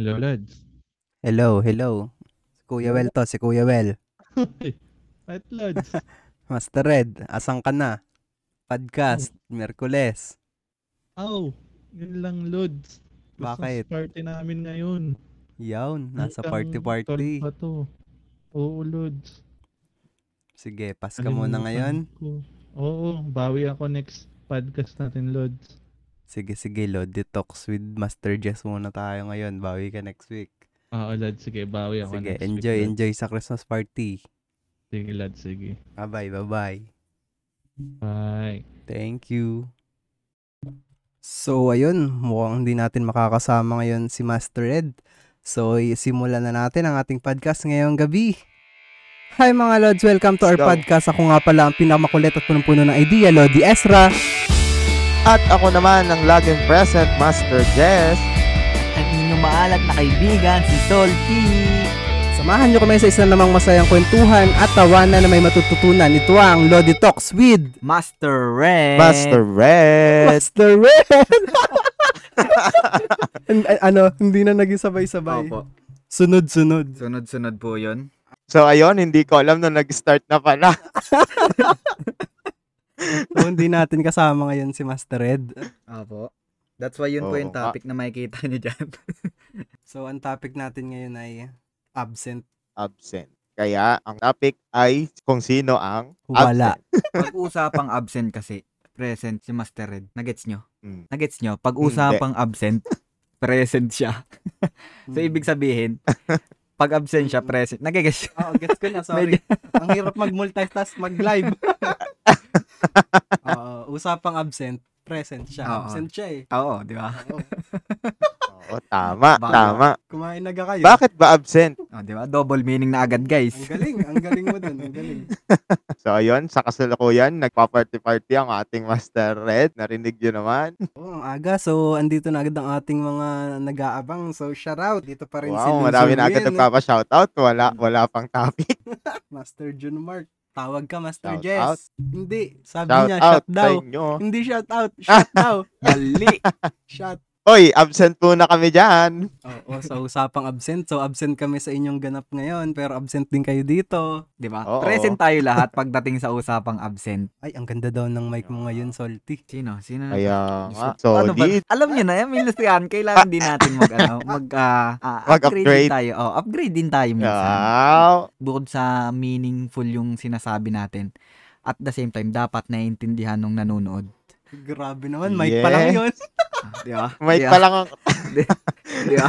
Hello, Lods. Hello, hello. Si Kuya Well to, si Kuya Well. At Lods. Master Red, asan ka na? Podcast, Merkules. Aw, yun lang, Lods. Bakit? Christmas party namin ngayon. Yawn, nasa party-party. 12 pa to. Oo, Lods. Sige, pass ka muna ngayon. Ko. Oo, bawi ako next podcast natin, Lods. Sige, sige, Lord. Detox with Master Jess muna tayo ngayon. Bawi ka next week. Oo, Lods. Sige, bawi ako Sige, next enjoy, week, Lods. enjoy sa Christmas party. Sige, Lods. Sige. Bye-bye, bye-bye. Bye. Thank you. So, ayun, mukhang hindi natin makakasama ngayon si Master Ed. So, y- simulan na natin ang ating podcast ngayong gabi. Hi mga Lods, welcome to our go. podcast. Ako nga pala ang pinakamakulit at punong-puno ng idea, Lodi Ezra. At ako naman ang laging present, Master Jess. ang inyong maalat na kaibigan, si Salty. Samahan nyo kami sa isa namang masayang kwentuhan at tawanan na may matututunan. Ito ang Lodi Talks with Master Red. Master Red. Master Red. An- a- ano, hindi na naging sabay-sabay. Opo. Sunod-sunod. Sunod-sunod po yun. So ayun, hindi ko alam na nag-start na pala. So, hindi natin kasama ngayon si Master Red. Opo. That's why yun po Oo yung topic na makikita niyo dyan. So, ang topic natin ngayon ay absent. Absent. Kaya ang topic ay kung sino ang Wala. Pag-usapang absent kasi, present si Master Red. Nagets nyo? Mm. Nagets nyo? Pag-usapang absent, present siya. so, ibig sabihin, pag absent siya, present. Nagigets nyo? Oo, gets ko na, sorry. ang hirap mag-multitask, mag-live. Usapang absent, present siya. Oo. Absent siya eh. Oo, di ba? Oo. Oo, tama, Baka- tama. Kumain na ga kayo. Bakit ba absent? Oh, di ba? Double meaning na agad, guys. Ang galing, ang galing mo dun, ang galing. So ayun, sa kasalukuyan, nagpa-party-party ang ating Master Red. Narinig nyo naman. Oo, ang aga. So, andito na agad ang ating mga nag-aabang. So, shout out. Dito pa rin si Wow, Luzon marami na agad Win, nagpapa-shoutout. Wala, wala pang topic. Master Jun Mark. Tawag ka, Master Shout Jess. out. Hindi. Sabi Shout niya, out shut daw. inyo. Hindi shout out. Shut daw. Mali. Shut. Oy, absent po na kami dyan. Oo, so usapang absent. So, absent kami sa inyong ganap ngayon. Pero absent din kayo dito. Di ba? Oo. Present tayo lahat pagdating sa usapang absent. Ay, ang ganda daw ng mic mo ngayon, Salty. Sino? Sino? Kaya nga, Ano ba? Alam niyo na, yung minus yan, kailangan din natin mag, ano, mag, ah, ah, upgrade Mag-upgrade. din tayo. Oh, upgrade din tayo minsan. Wow. Bukod sa meaningful yung sinasabi natin, at the same time, dapat naiintindihan nung nanonood. Grabe naman, mic pa lang Yeah. yun. Ah, Di ba? Ba? pa lang ang... Di ba?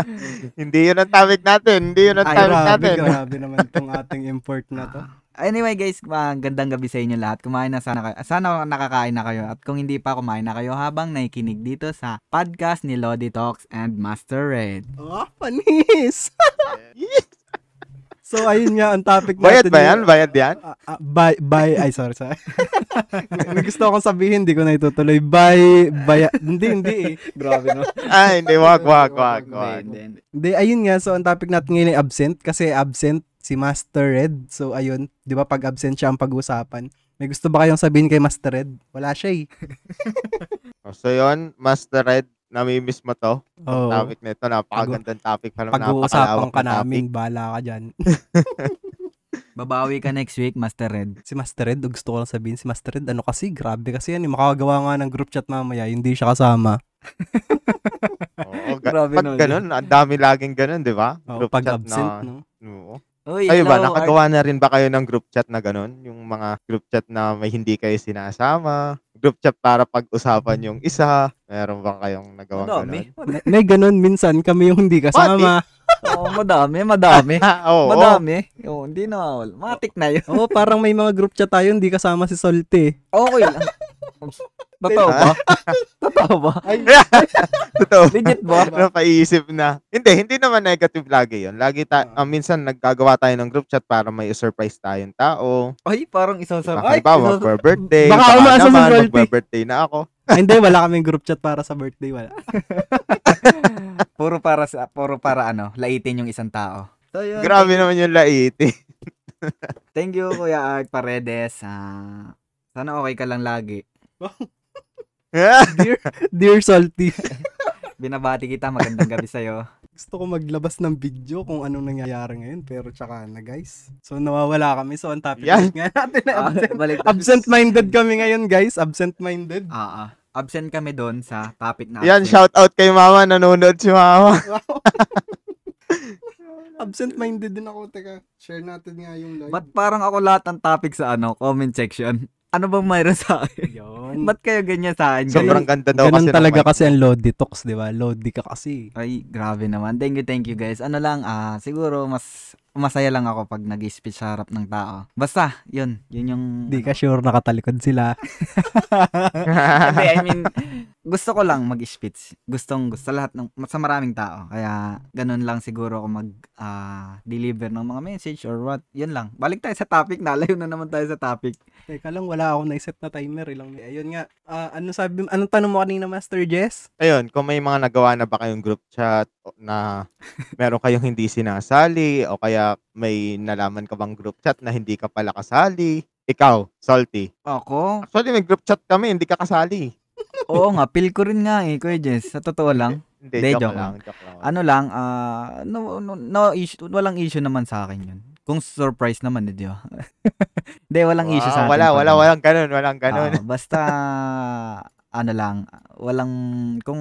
Hindi yun ang topic natin. Hindi yun ang Ay, topic Grabe, natin. grabe naman tong ating import na to. Anyway guys, magandang gabi sa inyo lahat. Kumain na sana kayo. Sana nakakain na kayo. At kung hindi pa, kumain na kayo habang nakikinig dito sa podcast ni Lodi Talks and Master Red. Oh, panis! So, ayun nga ang topic natin. Bayad ba yan? Bayad yan? Ah, ah, bye, bye, ay sorry, sorry. May gusto akong sabihin, hindi ko na itutuloy. Bye, bye, hindi, hindi eh. Grabe no? Ay, hindi. Wag, wag, wag, wag. Hindi, ayun nga, so ang topic natin ngayon ay absent, kasi absent si Master Red. So, ayun, di ba pag absent siya ang pag-usapan. May gusto ba kayong sabihin kay Master Red? Wala siya eh. Oh, So yun, Master Red, namimiss mo to. Oo. Topic nito, napakagandang topic pa naman. Pag-uusapan napakalawak ka na namin, topic. bala ka dyan. Babawi ka next week, Master Red. si Master Red, gusto ko lang sabihin, si Master Red, ano kasi, grabe kasi yan. eh. Makagawa nga ng group chat mamaya, hindi siya kasama. Oo, ga- Grabe pag nun. ganun, ang dami laging ganun, di ba? Oh, Group pag chat absent, na- no? Oo. Uy, Kayo ba, nakagawa na rin ba kayo ng group chat na ganun? Yung mga group chat na may hindi kayo sinasama? Group chat para pag-usapan yung isa? Meron ba kayong nagawang Madami. ganun? May, may ganun minsan, kami yung hindi kasama. Oo, madami, madami. Ah, oo. Madami. Oo, hindi na. wala. Matik na yun. Oo, parang may mga group chat tayo, hindi kasama si Solte. Okay lang. Totoo ba? Totoo ba? Ay, Totoo. Legit ba? Napaisip na. Hindi, hindi naman negative lagi yon. Lagi ta- ah, minsan naggagawa tayo ng group chat para may surprise tayong tao. Ay, parang isa sa... Baka Ay, ba, isa- mag-birthday. Baka Baka, naman, Salty. mag-birthday na ako. hindi, wala kaming group chat para sa birthday, wala. puro para sa puro para ano, laitin yung isang tao. So, yun. Grabe naman yung laiti. Thank you Kuya Art Paredes. Ah, sana okay ka lang lagi. Dear, dear Salty. Binabati kita, magandang gabi sa'yo. Gusto ko maglabas ng video kung anong nangyayari ngayon, pero tsaka na guys. So nawawala kami. So ang topic Yan. nga natin ay Ah, absent. balik. Absent-minded kami ngayon guys. Absent-minded. Ah, ah. Absent kami doon sa topic na Yan, shout out kay mama. Nanonood si mama. Absent-minded din ako. Teka, share natin nga yung live. Ba't parang ako lahat ng topic sa ano, comment section? Ano bang mayroon sa akin? Yun. Ba't kayo ganyan sa akin? Sobrang ganda daw Ganun kasi. talaga kasi ang load detox, di ba? Loady ka kasi. Ay, grabe naman. Thank you, thank you guys. Ano lang, ah, siguro mas masaya lang ako pag nag-speech sa harap ng tao. Basta, yun. Yun yung... Di ka sure nakatalikod sila. Hindi, I mean, gusto ko lang mag-speech. Gustong gusto lahat ng sa maraming tao. Kaya ganun lang siguro ako mag ah, deliver ng mga message or what. Yun lang. Balik tayo sa topic. Nalayo na naman tayo sa topic. Teka lang, wala akong naiset na timer. Ilang, ayun nga. Ah, ano sabi, anong tanong mo kanina, Master Jess? Ayun, kung may mga nagawa na ba kayong group chat na meron kayong hindi sinasali o kaya may nalaman ka bang group chat na hindi ka pala kasali. Ikaw, Salty. Ako? Actually, may group chat kami, hindi ka kasali. Oo nga, feel ko rin nga eh, Kuya Jess. Sa totoo lang. Hindi, Hindi, joke, joke lang. Joke lang. Ano lang, ah, no, no, no issue, walang issue naman sa akin yun. Kung surprise naman, eh, di ba? Hindi, walang issue sa Ah, atin. Wala, pag wala, ano. walang ganun, walang ganun. Ah, basta, ano lang, walang, kung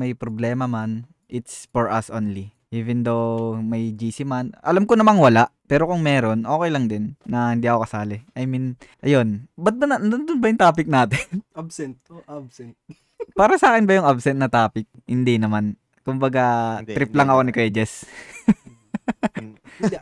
may problema man, it's for us only. Even though may GC man, alam ko namang wala. Pero kung meron, okay lang din na hindi ako kasali. I mean, ayun. Ba't ba na, nandun ba yung topic natin? Absent. Oh, absent. Para sa akin ba yung absent na topic? Hindi naman. Kumbaga, Hindi, trip hindi lang ako ni Kuya Jess.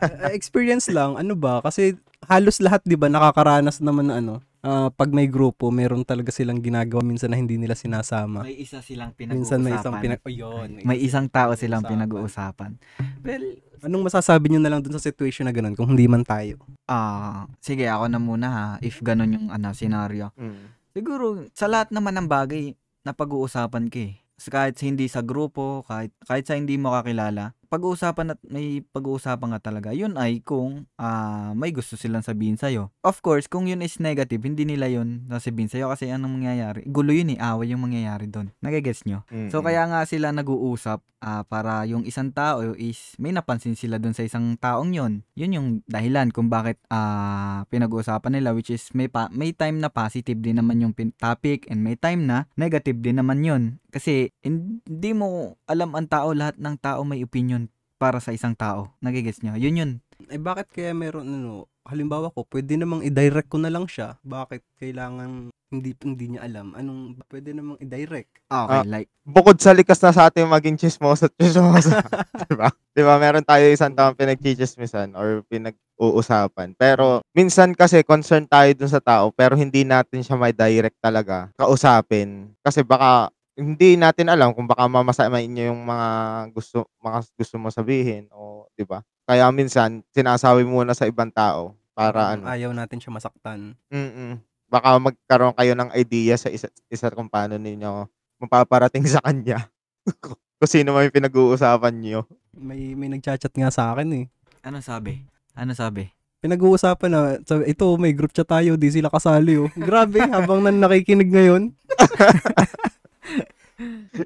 Ah, experience lang. Ano ba? Kasi halos lahat, di ba, nakakaranas naman na ano, ah, pag may grupo, meron talaga silang ginagawa minsan na hindi nila sinasama. May isa silang Minsan may isang pinag... Oh, yun. May isang tao silang pinag-uusapan. pinag-uusapan. Well, Anong masasabi nyo na lang dun sa situation na ganun kung hindi man tayo? ah, sige ako na muna ha, if ganun yung ano, scenario. Mm. Siguro, sa lahat naman ng bagay na pag-uusapan ka eh. Kahit sa hindi sa grupo, kahit, kahit sa hindi mo kakilala, pag-uusapan at may pag-uusapan nga talaga, yun ay kung ah, may gusto silang sabihin sa'yo. Of course, kung yun is negative, hindi nila yun sasabihin sa'yo kasi anong mangyayari? Gulo yun eh, away yung mangyayari doon. Nagigets nyo? So Mm-mm. kaya nga sila nag-uusap ah, para yung isang tao is may napansin sila dun sa isang taong yon. Yun yung dahilan kung bakit ah, pinag-uusapan nila which is may pa- may time na positive din naman yung pin- topic and may time na negative din naman yun. Kasi hindi mo alam ang tao lahat ng tao may opinion para sa isang tao. Nagigets nyo? Yun yun. Eh bakit kaya meron ano, halimbawa ko, pwede namang i-direct ko na lang siya. Bakit kailangan hindi hindi niya alam? Anong pwede namang i-direct? Okay, Ah. like Bukod sa likas na sa ating maging chismosa at chismosa. diba? Diba, meron tayo isang taong pinag-chismisan or pinag-uusapan. Pero, minsan kasi concern tayo dun sa tao, pero hindi natin siya may direct talaga kausapin. Kasi baka, hindi natin alam kung baka mamasamain niya yung mga gusto mga gusto mo sabihin o 'di ba? Kaya minsan sinasabi muna sa ibang tao para ano. Ayaw natin siya masaktan. Mm. Baka magkaroon kayo ng idea sa isa, isa kung paano ninyo mapaparating sa kanya. kung sino may pinag-uusapan niyo. May may nagchat-chat nga sa akin eh. ano sabi? Ano sabi? Pinag-uusapan na, sabi, ito may group chat tayo, di sila kasali oh. Grabe, habang nan nakikinig ngayon.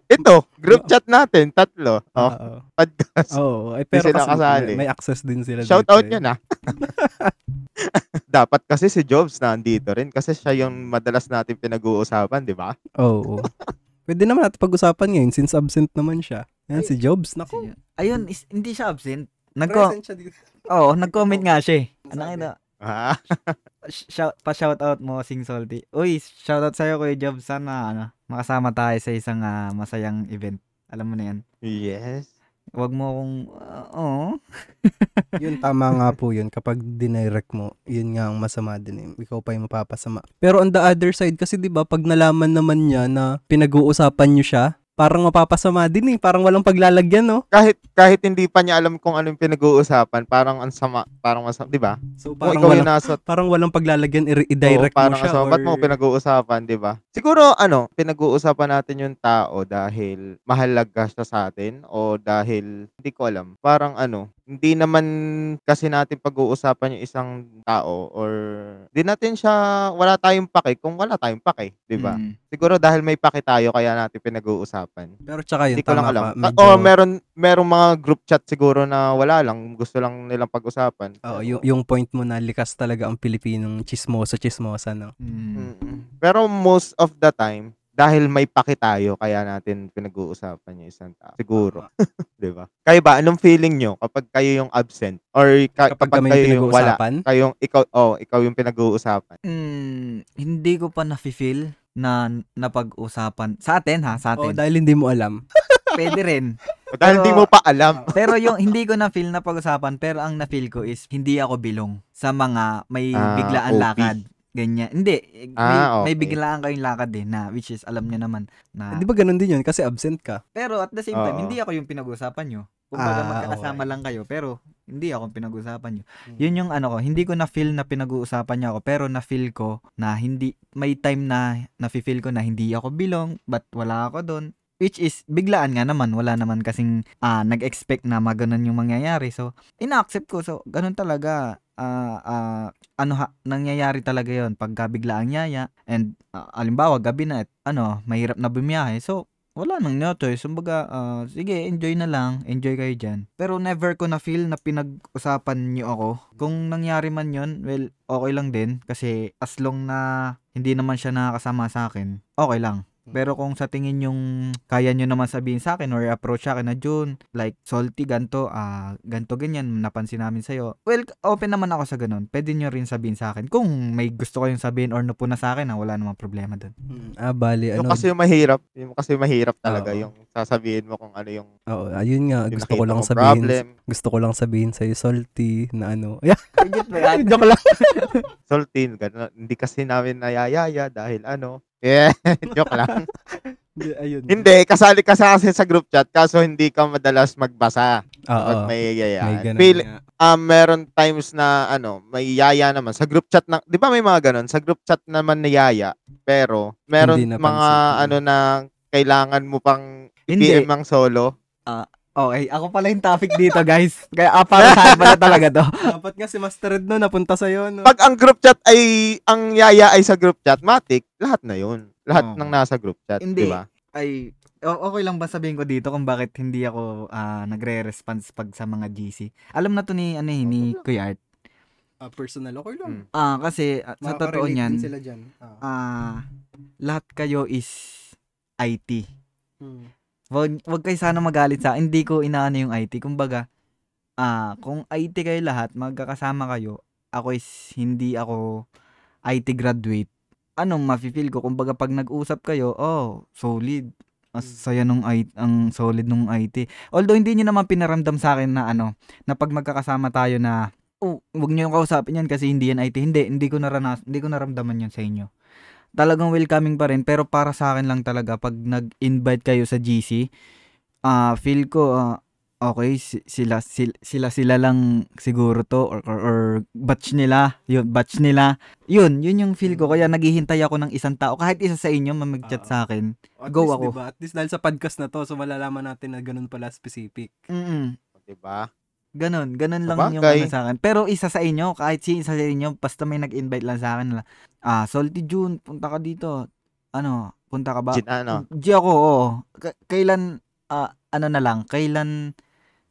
Ito, group chat natin, tatlo. Oh, podcast. Oo, eh, pero sila kasi kasali. may, may access din sila Shout dito out eh. niya na. Dapat kasi si Jobs na andito rin kasi siya yung madalas natin pinag-uusapan, di ba? Oo. Pwede naman natin pag-usapan ngayon since absent naman siya. Yan si Jobs. Naku, Ayun, is, hindi siya absent. Nagko present siya dito. Oo, nag-comment nga siya eh. Ano Sabi? Ah, Shout, pa-shoutout mo, Sing Salty. Uy, shoutout sa'yo, Kuya Job. Sana, ano, makasama tayo sa isang ah, masayang event. Alam mo na yan. yes. Huwag mo akong, ah, oo. yun, tama nga po yun. Kapag dinirect mo, yun nga ang masama din eh. Ikaw pa yung mapapasama. Pero on the other side, kasi di ba pag nalaman naman niya na pinag-uusapan niyo siya, parang mapapasama din eh. Parang walang paglalagyan, no? Kahit kahit hindi pa niya alam kung anong pinag-uusapan, parang ang sama, parang masama, di ba? So Kung parang ikaw yung walang, nasa parang walang paglalagyan, i-direct mo parang siya. asama. Ba't mo or- pinag-uusapan, di ba? Siguro, ano, pinag-uusapan natin yung tao dahil mahalaga siya sa atin o dahil, hindi ko alam, parang ano, hindi naman kasi natin pag-uusapan yung isang tao or di natin siya wala tayong pake kung wala tayong pake, 'di ba? Mm. Siguro dahil may pake tayo kaya natin pinag-uusapan. Pero tsaka yun, Hindi ko lang tama alam. ka. Ah, Medyo, O meron merong mga group chat siguro na wala lang, gusto lang nilang pag-usapan. Oo, yung, yung point mo na likas talaga ang Pilipinong chismoso, chismosa, no? Mm. Mm-mm. Pero most of the time, dahil may pake tayo, kaya natin pinag-uusapan yung isang tao. Siguro. di ba? Kayo ba, anong feeling nyo kapag kayo yung absent? Or ka- Kapag kapag, kayo yung wala? Kayong, ikaw, oh, ikaw yung pinag-uusapan. Mm, hindi ko pa na-feel na napag-usapan. Sa atin ha, sa oh, atin. dahil hindi mo alam. Pwede rin. O dahil Pero- di mo pa alam. Pero yung hindi ko na-feel na pag-usapan, pero ang na-feel ko is hindi ako bilong sa mga may Ah, biglaan OP. lakad. Ganyan. Hindi. May, Ah, may okay. biglaan kayong lakad din na which is alam niyo naman na Di ba ganun din yun? Kasi absent ka. Pero at the same time, Oo. hindi ako yung pinag-usapan nyo. Kumbaga Ah, magkakasama okay. lang kayo, pero hindi ako yung pinag-usapan nyo. Hmm. Yun yung ano ko, hindi ko na-feel na pinag-uusapan niya ako, pero na-feel ko na hindi, may time na na-feel ko na hindi ako bilong, but wala ako doon. Which is, biglaan nga naman, wala naman kasing ah, nag-expect na maganon yung mangyayari. So, ina-accept ko. So, ganun talaga. Ah ah, ano ha, nangyayari talaga yon pagka bigla ang yaya. And, ah, alimbawa, gabi na, at, ano, mahirap na bumiyahe. So, wala nang no choice. Kumbaga, ah, sige, enjoy na lang. Enjoy kayo dyan. Pero never ko na feel na pinag-usapan niyo ako. Kung nangyari man yon well, okay lang din. Kasi as long na hindi naman siya nakakasama sa akin, okay lang. Pero kung sa tingin yung kaya nyo naman sabihin sa akin or approach sa akin na June, like salty, ganto, ah, ganto, ganyan, napansin namin sa'yo. Well, open naman ako sa ganun. Pwede nyo rin sabihin sa akin. Kung may gusto kayong sabihin or napuna sa akin, ah, wala namang problema dun. Hmm, Ah, bali, Yung ano. kasi yung mahirap. Yung kasi mahirap talaga. Oo. Yung sasabihin mo kung ano yung, Oo, ayun nga. yung Gusto ko lang sabihin. problem. Gusto ko lang sabihin sa'yo, salty, na ano. Joke lang. Salty. ganun. Hindi kasi namin nayayaya dahil ano. Yeah, joke lang. Hindi, ayun. Hindi, kasali ka sa kasi sa group chat kaso hindi ka madalas magbasa Oo. kapag may ganun Feel, um, meron times na ano, may yaya naman sa group chat na, 'di ba may mga ganun? Sa group chat naman na yaya, pero meron mga ano na kailangan mo pang Hindi. PM ang solo. Okay, ako pala yung topic dito, guys. Kaya ah, para sa akin pala talaga to. Dapat nga si Master Ed no, napunta sa'yo, no? Pag ang group chat ay ang yaya ay sa group chat, matik, lahat na 'yun. Lahat Oo. ng nasa group chat. 'di ba? Ay, okay lang ba sabihin ko dito kung bakit hindi ako ah, nagre-response pag sa mga GC? Alam na to ni, ano, eh, ni Kuya Art. Ah, personal, okay lang. Mm. Ah, kasi ah, sa totoo niyan, sila dyan. Ah. ah, lahat kayo is IT. Hmm. Wag, wag kayo sana magalit sa akin. Hindi ko inaano yung IT. Kumbaga, ah, kung IT kayo lahat, magkakasama kayo, ako is hindi ako IT graduate. Anong mafe-feel ko? Kumbaga, pag nag-usap kayo, oh, solid. Ang Mm. saya nung IT, ang solid nung IT. Although, hindi niyo naman pinaramdam sa akin na ano, na pag magkakasama tayo na, oh, wag niyo yung kausapin yan kasi hindi yan IT. Hindi, hindi ko naranas, hindi ko naramdaman yan sa inyo talagang welcoming pa rin pero para sa akin lang talaga pag nag-invite kayo sa GC ah feel ko ah, okay si- sila, sila sila sila lang siguro to or, or, or batch nila yun batch nila yun yun yung feel ko kaya naghihintay ako ng isang tao kahit isa sa inyo mag-chat Oo. sa akin At Go least, ako. Diba? At least dahil sa podcast na to, so malalaman natin na ganun pala specific. mm 'Di ba? Ganon, ganon lang yung Sabagay. ano sa akin. Pero isa sa inyo, kahit si isa sa inyo, basta may nag-invite lang sa akin na, ah, Salty June, punta ka dito. Ano, punta ka ba? Gin, ano? G ako, oo. K- kailan, ah, ano na lang, kailan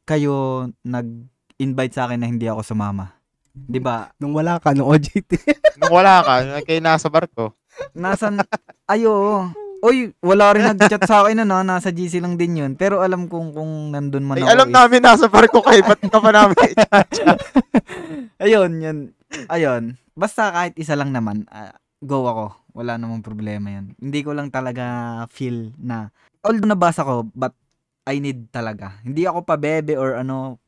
kayo nag-invite sa akin na hindi ako sumama? 'Di ba? Nung wala ka, nung OJT. Nung wala ka, kay nasa barko. Nasan, ayo, Oy, wala rin nag-chat sa akin na nasa GC lang din yun. Pero alam kong kung nandun man Ay, ako. alam is- namin nasa barko kay ba't ka pa namin? Ayun, yun. Ayun. Basta kahit isa lang naman, ah, go ako. Wala namang problema yan. Hindi ko lang talaga feel na, although nabasa ko, but I need talaga. Hindi ako pa bebe or ano,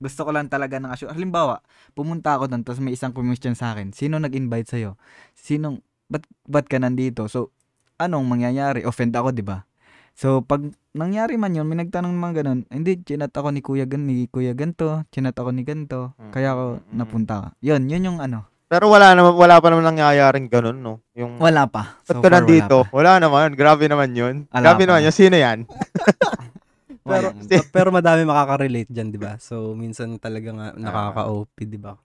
gusto ko lang talaga ng assure. Halimbawa, pumunta ako doon, tapos may isang question sa akin. Sino nag-invite sa'yo? Sinong, ba't, ba't ka nandito? So, anong mangyayari? Offend ako, di ba? So, pag nangyari man yun, may nagtanong naman ganun, hindi, chinat ako ni kuya, gan, ni kuya ganto, chinat ako ni ganto, Mm, kaya ako mm, mm. napunta. Yun, yun yung ano. Pero wala naman, wala pa naman nangyayaring ganun, no? Yung, Wala pa. ba't So ka far, nandito? Wala, Wala, naman, grabe naman yun. Wala grabe pa. naman yun, sino yan? pa. pero, pero madami makaka-relate dyan, di ba? So, minsan talaga nga nakaka-OP, di ba?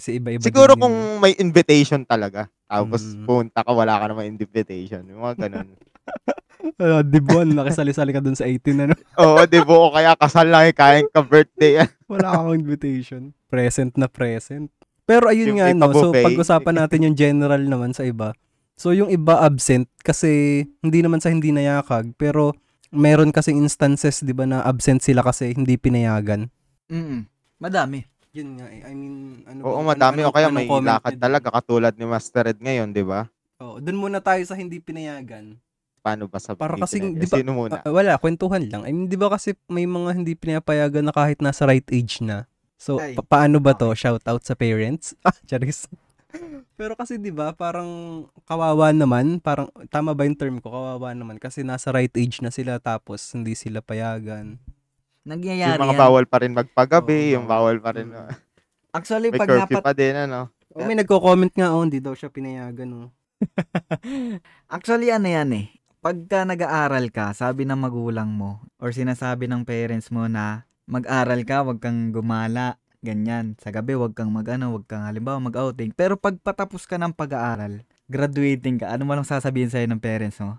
Kasi iba-iba Siguro din kung yung- may invitation talaga. Tapos Mm. punta ka, wala ka naman invitation. Yung mga ganun. Uh, Dibon, nakisali-sali ka dun sa 18, ano? Oo, di ba? O kaya kasal lang, eh, kain ka birthday. Wala akong invitation. Present na present. Pero ayun Yung nga, no? So, pag-usapan natin yung general naman sa iba. So, yung iba absent kasi hindi naman sa hindi nayakag, pero meron kasing instances, di ba, na absent sila kasi hindi pinayagan. Mm. Madami. Yun nga eh. I mean, ano Oo, bang- madami. ano- O kaya anong may comment lakad niyo talaga katulad ni Master Ed ngayon, di ba? Oo, dun muna tayo sa hindi pinayagan. Paano ba sa Para Pilipinas? di ba- Sino muna? Ah, wala, kwentuhan lang. I mean, di ba kasi may mga hindi pinapayagan na kahit nasa right age na. So, Ay, pa- paano ba to? Shout out sa parents? Ah, charis. Pero kasi 'di ba, parang kawawa naman, parang tama ba yung term ko? Kawawa naman kasi nasa right age na sila tapos hindi sila payagan. Nangyayari yung mga yan. bawal pa rin magpagabi, Oo, yung bawal pa rin. Mm. Actually, May pag curfew napat... pa din, ano? Oh, may nagko-comment nga oh, hindi daw siya pinayagan oh. Actually, ano yan eh. Pagka nag-aaral ka, sabi ng magulang mo, or sinasabi ng parents mo na mag-aral ka, wag kang gumala, ganyan. Sa gabi, wag kang mag-ano, wag kang halimbawa mag-outing. Pero pag patapos ka ng pag-aaral, graduating ka, ano mo lang sasabihin sa'yo ng parents mo?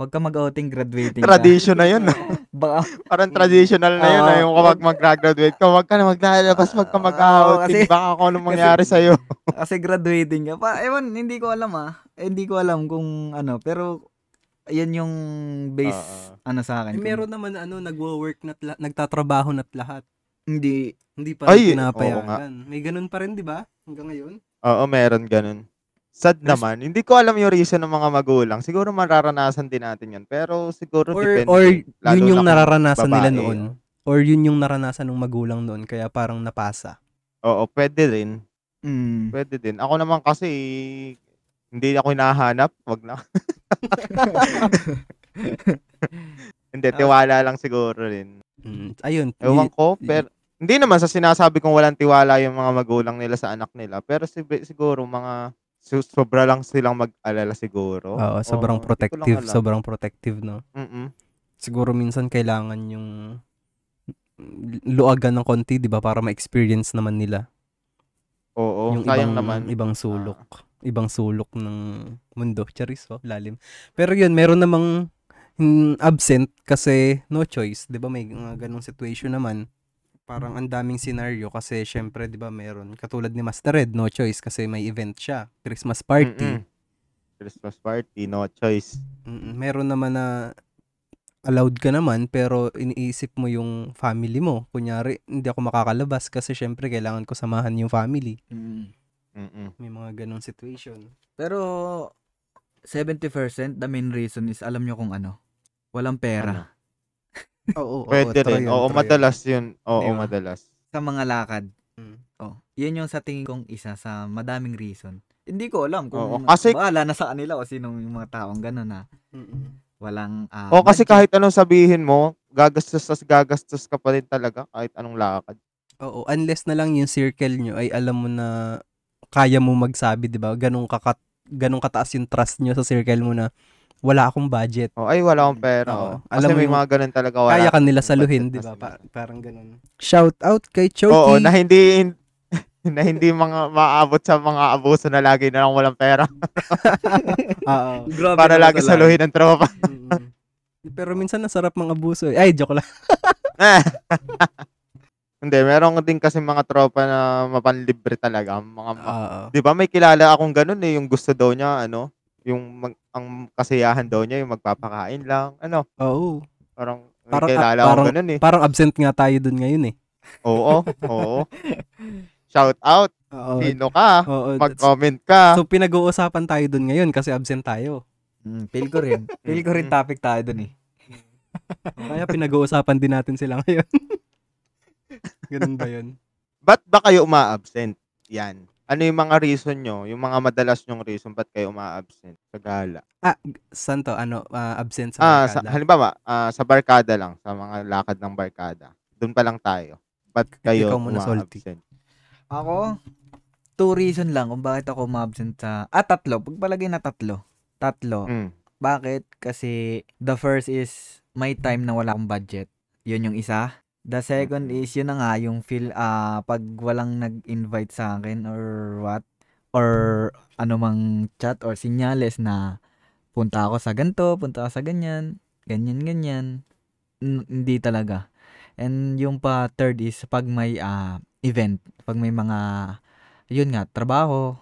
Wag kang mag-outing, graduating ka. Tradition na yun. Baka, Parang traditional na yun. Oo. na yung kapag mag-graduate ka, wag ka na maglalabas, wag ka mag-outing. kasi- Baka kung anong mangyari sa'yo. kasi graduating ka. Pa, ewan, hindi ko alam ah. Eh, hindi ko alam kung ano, pero yan yung base Oo. ano sa akin. Eh, meron naman ano, nagwo-work na nagtatrabaho na't lahat. Hindi, Hindi pa rin pinapayagan. May ganun pa rin, 'di ba? Hanggang ngayon. Oo, meron ganun. Sad naman. Hindi ko alam yung reason ng mga magulang. Siguro mararanasan din natin yan. Pero siguro Or depende. or Lalo yun yung nararanasan nila babae, noon. Or yun yung naranasan ng magulang noon kaya parang napasa. Oo, pwede rin. mm, Pwede din. Ako naman kasi, hindi ako hinahanap. Wag na. hindi, tiwala lang siguro rin. Mm, ayun. Ewan y- ko, pero hindi naman sa sinasabi kong walang tiwala yung mga magulang nila sa anak nila. Pero sig- siguro mga su- sobra lang silang mag-alala siguro. Oo, sobrang lang protective, sobrang protective, no. Mm-mm. Siguro minsan kailangan yung luagan ng konti, 'di ba, para ma-experience naman nila Oo, yung sayang ibang naman. Ah. ibang sulok, ibang sulok ng mundo. Charis, oh, lalim. Pero yun, meron namang mm, absent kasi no choice, 'di ba? May mga ganong situation naman. Parang ang daming scenario kasi syempre 'di ba meron katulad ni Master Red, no choice kasi may event siya, Christmas party. Mm-mm. Christmas party, no choice. Mm, meron naman na allowed ka naman pero iniisip mo yung family mo. Kunyari, hindi ako makakalabas kasi syempre kailangan ko samahan yung family. mm. Mm-mm. May mga ganong situation. Pero 70% the main reason is alam nyo kung ano. Walang pera. Oo, Pwede rin. Oo, madalas yun. Oo, Di ba? madalas. Sa mga lakad. Mm. Oh, yun yung sa tingin kong isa sa madaming reason. Hindi ko alam kung Oo, kasi- bahala na sa kanila o sinong yung mga taong gano'n na walang ah, O kasi budget. kahit anong sabihin mo, gagastos tas gagastos ka pa rin talaga kahit anong lakad. Oo, unless na lang yung circle nyo ay alam mo na kaya mo magsabi, di ba? Ganong, kakat, ganong kataas yung trust nyo sa circle mo na wala akong budget. O ay wala akong pera. Oo. oh. Kasi Alam mo may yung- mga ganun talaga wala. kaya ka nila saluhin, di ba? Pa- parang ganun. Shout out kay Choki. Oo, na hindi na hindi mga maabot sa mga abuso na lagi na lang walang pera Oo. Para lagi talaga. saluhin ng tropa. Pero minsan nasarap mga abuso. eh. Ay, joke lang. hindi, meron din kasi mga tropa na mapanlibre talaga. Mga, ma- Oo. di ba may kilala akong ganun eh, yung gusto daw niya, ano, yung mag- ang kasiyahan daw niya, yung magpapakain lang. Ano, Oo. parang Parang- kilala parang- ganun eh. Parang absent nga tayo dun ngayon eh. Oo, oo. Shout out, Oo. sino ka? Oo. Mag-comment ka. So pinag-uusapan tayo dun ngayon kasi absent tayo. Mm, feel ko rin. Feel ko rin topic tayo dun eh. Kaya pinag-uusapan din natin sila ngayon. Ganun ba yun? Ba't ba kayo uma-absent? Yan. Ano yung mga reason nyo? Yung mga madalas nyong reason ba't kayo uma-absent sa gala? Saan to? Ano? ah, absent sa Ah, sa, barkada? halimbawa, ah, sa barkada lang, sa mga lakad ng barkada. Doon pa lang tayo. Ba't kayo Ikaw muna, Salty. uma-absent? Ako, two reason lang kung bakit ako ma-absent sa... Ah, tatlo. Pagpalagay na tatlo. Tatlo. Mm. Bakit? Kasi the first is my time na wala akong budget. Yun yung isa. The second is yun na nga yung feel ah pag walang nag-invite sa akin or what or ano mang chat or sinyales na punta ako sa ganto, punta ako sa ganyan, ganyan ganyan. N- hindi talaga. And yung pa third is pag may ah, event, pag may mga yun nga trabaho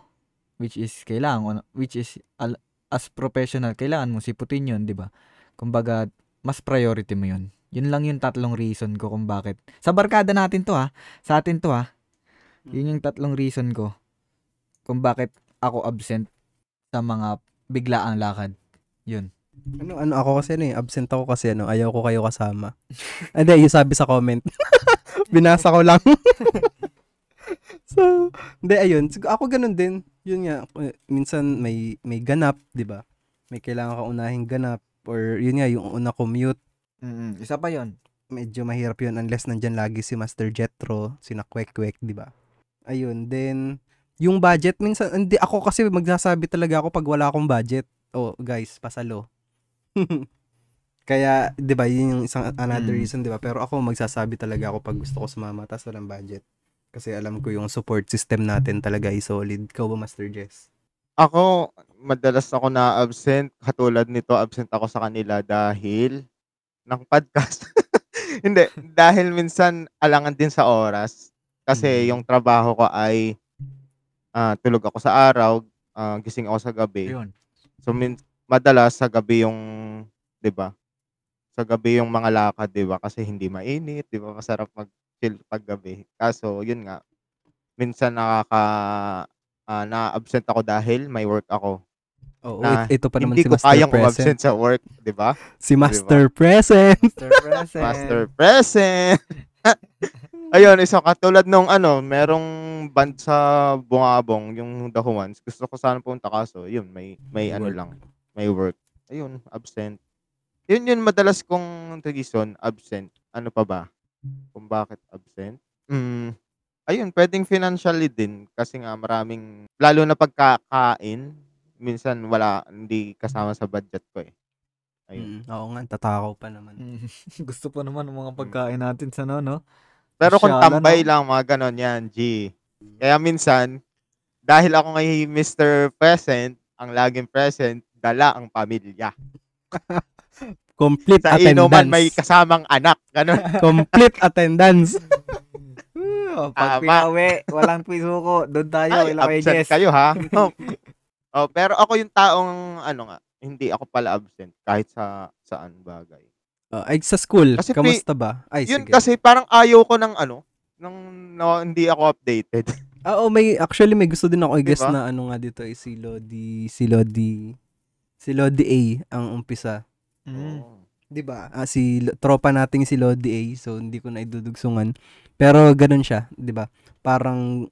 which is kailangan which is al- as professional kailangan mo siputin yun, 'di ba? Kumbaga mas priority mo yun. Yun lang yung tatlong reason ko kung bakit. Sa barkada natin to ha. Sa atin to ha. Yun yung tatlong reason ko kung bakit ako absent sa mga biglaang lakad. Yun. Ano, ano ako kasi ano eh, absent ako kasi ano, ayaw ko kayo kasama. Hindi, yung sabi sa comment. Binasa ko lang. so, hindi, ayun. Ako ganun din. Yun nga, eh, minsan may, may ganap, di ba? May kailangan ka unahing ganap. Or yun nga, yung una commute, mm Isa pa yun. medyo mahirap yun unless nandyan lagi si Master Jetro, si Nakwek-Kwek, di ba? Ayun, then, yung budget, minsan, hindi, ako kasi magsasabi talaga ako pag wala akong budget. Oh, guys, pasalo. Kaya, di ba, yun yung isang another Mm. reason, di ba? Pero ako, magsasabi talaga ako pag gusto ko sumama, tas walang budget. Kasi alam ko yung support system natin talaga ay solid. Ikaw ba, Master Jess? Ako, madalas ako na absent. Katulad nito, absent ako sa kanila dahil ng podcast. Hindi, dahil minsan alangan din sa oras. Kasi Mm. yung trabaho ko ay ah, tulog ako sa araw, ah, gising ako sa gabi. Yun. So min- madalas sa gabi yung 'di ba? Sa gabi yung mga lakad, 'di ba? Kasi hindi mainit, 'di ba? Masarap mag-chill pag gabi. Kaso yun nga, minsan nakaka ah, na-absent ako dahil may work ako. Oo, Na it- ito pa naman hindi si ko Master kayang Present. umabsent sa work, 'di ba? Si Master Present. Master present. Master present. Ayun, isa katulad nung ano, merong band sa Bungabong, yung The Humans. Gusto ko sana punta kaso, yun, may may ano Work. lang, may work. Ayun, absent. Yun yun madalas kong reason, absent. Ano pa ba? Kung bakit absent? Mm, ayun, pwedeng financially din kasi nga maraming lalo na pagkakain, minsan wala hindi kasama sa budget ko eh. Ayun. Mm, oo nga, tatakaw pa naman. Mm. Gusto pa naman ng mga pagkain natin sa no, no? Pero kung tambay lang, mga ganon yan, G. Kaya minsan, dahil ako ngay Mr. Present, ang laging present, dala ang pamilya. Complete Sa attendance. inuman may kasamang anak. Ganon. Complete attendance. Oh, pag Tama. pinawi, walang pisuko, doon tayo, Ay, absent Jess. kayo ha. Oh. Oh, pero ako yung taong, ano nga, hindi ako pala absent kahit sa saan bagay. Uh, ay, sa school, Kasi kamusta ba? Ay, Yun sige. kasi parang ayaw ko ng ano, ng no, hindi ako updated. Ah, Oo, may, actually, may gusto din ako i-guess Diba? na ano nga dito, eh, si Lodi, si Lodi, si Lodi A ang umpisa. Mm. Oo. Di ba? Ah, si tropa nating si Lodi A, so hindi ko na idudugsungan. Pero ganun siya, di ba? Parang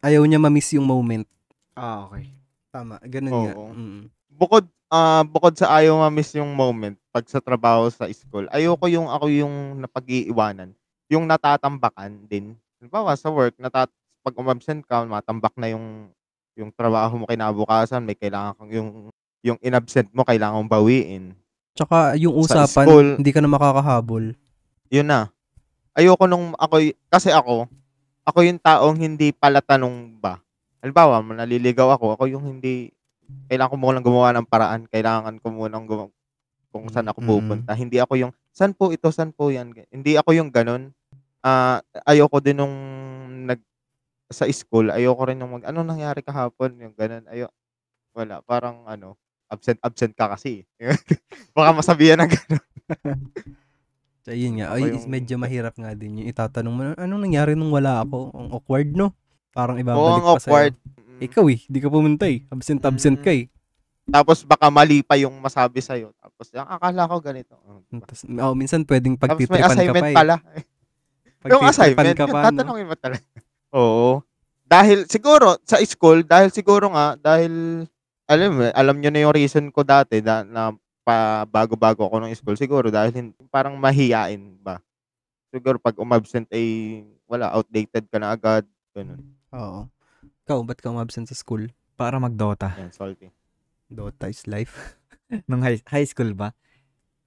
ayaw niya ma-miss yung moment. Ah, okay. Tama, ganun nga. Oo. Mm. bukod ah bukod sa ayaw ma-miss yung moment pag sa trabaho sa school, ayoko yung ako yung napag-iiwanan. Yung natatambakan din. Halimbawa sa work, natat pag umabsent ka, matambak na yung yung trabaho mo kinabukasan, may kailangan kang yung yung inabsent mo kailangan mong bawiin. Tsaka yung Sa usapan, school- hindi ka na makakahabol. Yun na. Ayoko nung ako y- kasi ako ako yung taong hindi pala tanong ba. Halimbawa, naliligaw ako, ako yung hindi kailangan ko munang gumawa ng paraan, kailangan ko munang gumawa kung saan ako Mm. pupunta. Hindi ako yung saan po ito, saan po yan. Hindi ako yung ganun. Ah, ayoko din nung nag sa school, ayoko rin yung mag ano nangyari kahapon, yung ganun. Ayo wala, parang ano, absent absent ka kasi. Baka masabihan ng ganun. So, yun nga. Ay, yung- medyo mahirap nga din yung itatanong mo, anong nangyari nung wala ako? Ang awkward, no? Parang Oo, ibabalik ang pa awkward. sa'yo. Mm. Ikaw eh, di ka pumunta eh. Absent-absent Mm. ka eh. Tapos baka mali pa yung masabi sa'yo. Tapos, ang akala ko ganito. Oh, diba? Oh, minsan pwedeng Tapos may pagtitripan ka assignment pa eh. pala. yung Pagtitripan assignment, ka pa, no? tatanungin mo talaga. Oo. Dahil, siguro, sa school, dahil siguro nga, dahil, alam mo, alam nyo na yung reason ko dati na, na pa bago-bago ako ng school, siguro dahil hin- parang mahiyain ba. Siguro pag umabsent ay wala, outdated ka na agad. Ganun. Oo. Ikaw, ba't ka umabsent sa school? Para magdota. Yan, salty. Dota is life. Nung high, high school ba?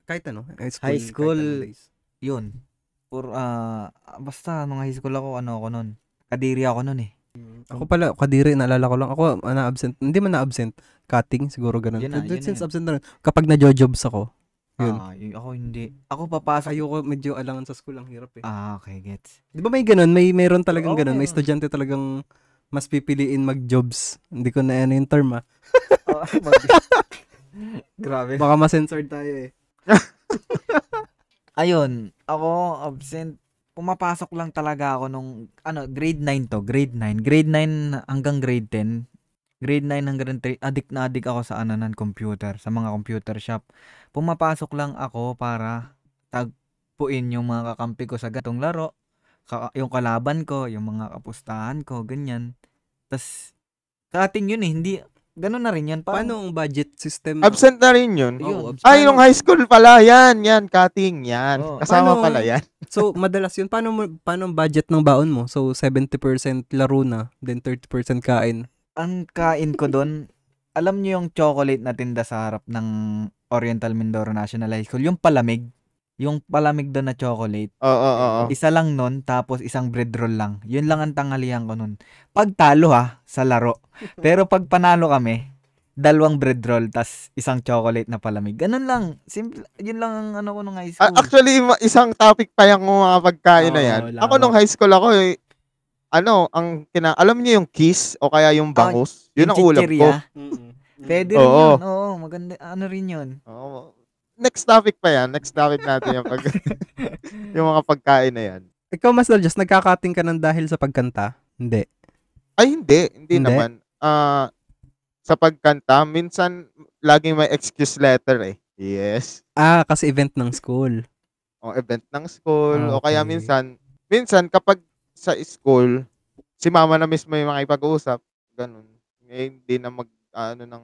Kahit ano, high school. High school, days. yun. Pur, ah, basta mga high school ako, ano ako nun. Kadiri ako nun eh. Ako pala, kadiri, naalala ko lang. Ako, ah, na-absent. Hindi man na-absent. Cutting, siguro ganun. Yun na, yun Since na. absent na rin. Kapag na-jobs ako, yun. Ah, y- ako hindi. Ako papasok. Ayoko medyo alangan sa school, ang hirap eh. Ah, okay, gets. Di ba may ganun? May meron talagang Oo, ganun. May meron. estudyante talagang mas pipiliin mag-jobs. Hindi ko na ano yung term ah. Oh, mag- Grabe. Baka ma-censored tayo eh. Ayun, ako absent. Pumapasok lang talaga ako nung ano, grade 9 to, grade 9. Grade 9 hanggang grade 10. Grade 9 hanggang 3, addict na addict ako sa ano ng computer, sa mga computer shop. Pumapasok lang ako para tagpuin yung mga kakampi ko sa gatong laro, ka- yung kalaban ko, yung mga kapustahan ko, ganyan. Tas cutting yun eh, hindi ganun na rin yan. Parang- Paano ang budget system? Absent na rin yun. Oo, Yun. absent. Ay, yung high school pala. Yan, yan. Cutting. Yan. Oo. Kasama Paano- pala yan. So, madalas yun. Paano, mo, paano ang budget ng baon mo? So, 70% laro na, then 30% kain. Ang kain ko doon, alam niyo yung chocolate na tinda sa harap ng Oriental Mindoro National High School, yung palamig. Yung palamig doon na chocolate. Oo, oo, oo. Isa lang nun, tapos isang bread roll lang. Yun lang ang tanghalian ko nun. Pag talo ha, sa laro. Pero pag panalo kami, dalawang bread roll, tas isang chocolate na palamig. Ganun lang. Simple. Yun lang ang ano ko nung high Ah, school. actually, ma- isang topic pa yung mga pagkain na Oo, yan. laro. Ako nung high school ako, eh, ano, ang kina alam niyo yung kiss o kaya yung bangus? yun ang Yung ulam ko. chichirya. Pwede rin Oo. yun. Oo, maganda. Ano rin yun. Oo. Next topic pa yan. Next topic natin yung pag yung mga pagkain na yan. Ikaw, Mas just nagkakating ka ng dahil sa pagkanta? Hindi. Ay, hindi. Hindi, Hindi? naman. Ah, sa pagkanta, minsan laging may excuse letter eh. Yes. Ah, kasi event ng school. O event ng school. Ah, O kaya okay. minsan, minsan kapag sa school, si mama na mismo yung makipag-usap. Ganun. Eh, hindi na mag, ano, ng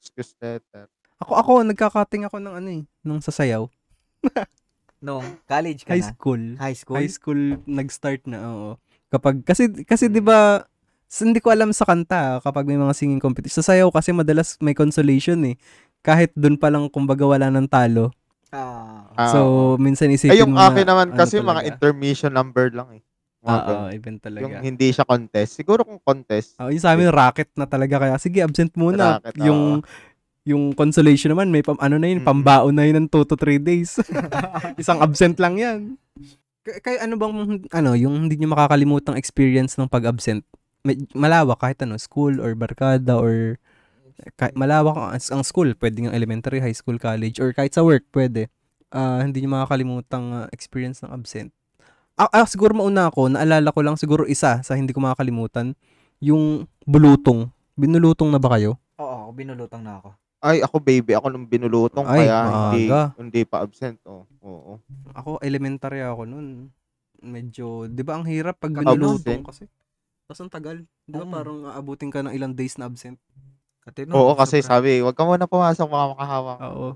excuse letter. Ako, ako, nagkakating ako ng ano eh, ng sasayaw. No, college ka High na. school. High school? High school nag-start na, oo. Kapag, kasi, kasi di ba, hindi ko alam sa kanta, ah, kapag may mga singing competition. Sasayaw kasi madalas may consolation eh. Kahit dun pa lang, kumbaga wala ng talo. Ah. Ah, so, oo. minsan isipin Ay, yung mo na, akin naman ano kasi mga talaga. intermission number lang eh. Oo, event talaga. yung hindi siya contest. Siguro kung contest. Oh, yung sa amin, racket na talaga. Kaya, sige, absent muna. Racket, yung, yung consolation naman, may pam, ano na yun, Mm. pambaon na yun ng 2 to 3 days. Isang absent lang yan. K- Kaya ano bang, ano, yung hindi nyo makakalimutang experience ng pag-absent? May- Malawak kahit ano, school or barkada or kahit malawak ang, ang school, pwede ng elementary, high school, college, or kahit sa work, pwede. Ah, hindi nyo makakalimutang ah, experience ng absent. Ah, ah, siguro mauna ako, naalala ko lang siguro isa sa hindi ko makakalimutan, yung bulutong. Binulutong na ba kayo? Oo, binulutang na ako. Ay, ako baby, ako nung binulutong Ay, kaya hindi maaga. hindi pa absent. Oh, oo. Ako, elementary ako nun. Medyo, di ba ang hirap pag Absent. binulutong kasi? Tapos ang tagal. Di ba Oo. parang aabutin ka ng ilang days na absent? Katino, Oo, kasi sobra. sabi, wag ka muna pumasok, baka makahawak. Oo.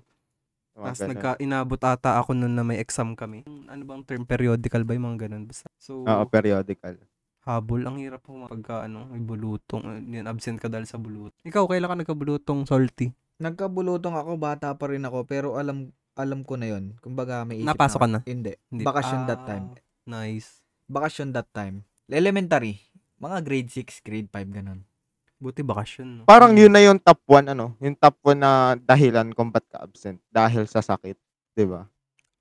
Tapos ganun. nagka, inabot ata ako nun na may exam kami. Ano bang term? Periodical ba yung mga ganun? Basta. So, Oo, periodical. habol. Ang hirap po pagka ano, may bulutong. uh, Yan, absent ka dahil sa bulutong. Ikaw, kailan ka nagkabulutong salty? Nagkabulutong ako, bata pa rin ako, pero alam alam ko na yun. Kumbaga, may isip Napasok ka na. na? Hindi. Hindi. Bakasyon that Ah, time. Nice. Bakasyon that time. Elementary. Mga grade 6, grade 5, ganun. Buti bakasyon. No? Parang yun na yung top 1 ano, yung top 1 na dahilan kung ba't ka absent dahil sa sakit, 'di ba?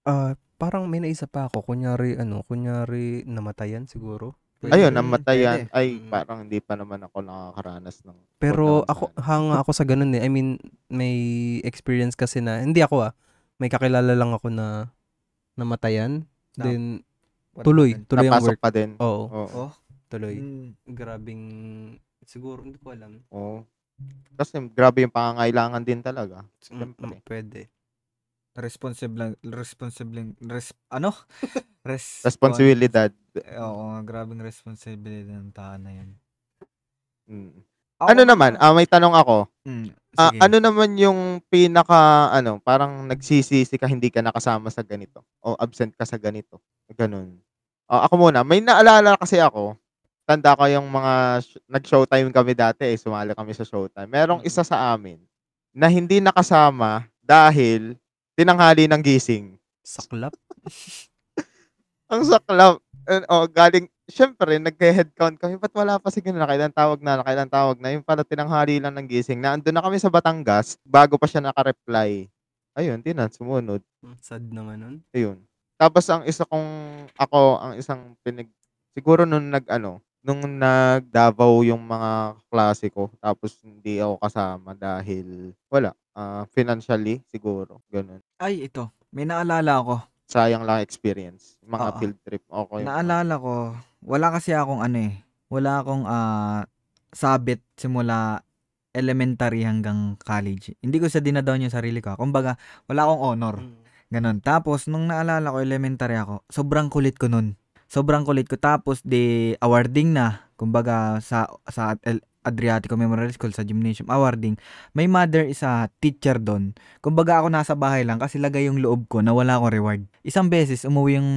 Ah, parang may naisa pa ako. Kunyari, ano, kunyari namatayan siguro. Ayun, Mm, namatayan. pwede. Ay, Mm. parang hindi pa naman ako nakakaranas ng Pero ako, hanga ako sa ganun eh. I mean, may experience kasi na, hindi ako ah, may kakilala lang ako na namatayan. Na- Then, What tuloy, happened? tuloy ang napasok work. pa din. Oo, Oo. Oh, tuloy. mm, Grabing, siguro, hindi ko alam. Oo. Kasi grabe yung pangangailangan din talaga. Siyempre. mm, pwede. responsible, responsible, res, ano? Res, Responsibilidad. Oo, grabing responsibility ng tao na yan. Mm. Ako Ano naman? Ah, may tanong ako. Mm, Ah, sige. ano naman yung pinaka ano, parang nagsisisi ka hindi ka nakasama sa ganito o absent ka sa ganito. Ganun. Ah, ako muna, may naalala kasi ako. Tanda ko yung mga sh- nag-showtime kami dati eh, sumali kami sa showtime. Merong isa sa amin na hindi nakasama dahil tinanghali ng gising. Saklap. ang saklap. And, oh, galing, syempre, nagka-head count kami. Ba't wala pa si ganun? Nakailan tawag na, nakailan tawag na. Yung pala tinanghali lang ng gising. Naandun na kami sa Batangas bago pa siya naka-reply. Ayun, di na, sumunod. Sad naman nun. Ayun. Tapos ang isa kong, ako, ang isang pinag, siguro nung nag, ano, nung nag-Davao yung mga klase ko, tapos hindi ako kasama dahil, wala, ah, financially, siguro, ganun. Ay, ito. May naalala ako. Sayang lang experience. Mga Oo. field trip. Okay. Naalala ko, wala kasi akong ano eh. Wala akong ah, sabit simula elementary hanggang college. Hindi ko sa dinadown yung sarili ko. Kumbaga, wala akong honor. Ganon. Tapos, nung naalala ko, elementary ako, sobrang kulit ko nun. Sobrang kulit ko. Tapos, di awarding na. Kumbaga, sa, sa Adriatico Memorial School, sa gymnasium, awarding. May mother isa teacher doon. Kumbaga, ako nasa bahay lang kasi lagay yung loob ko na wala akong reward. Isang beses, umuwi yung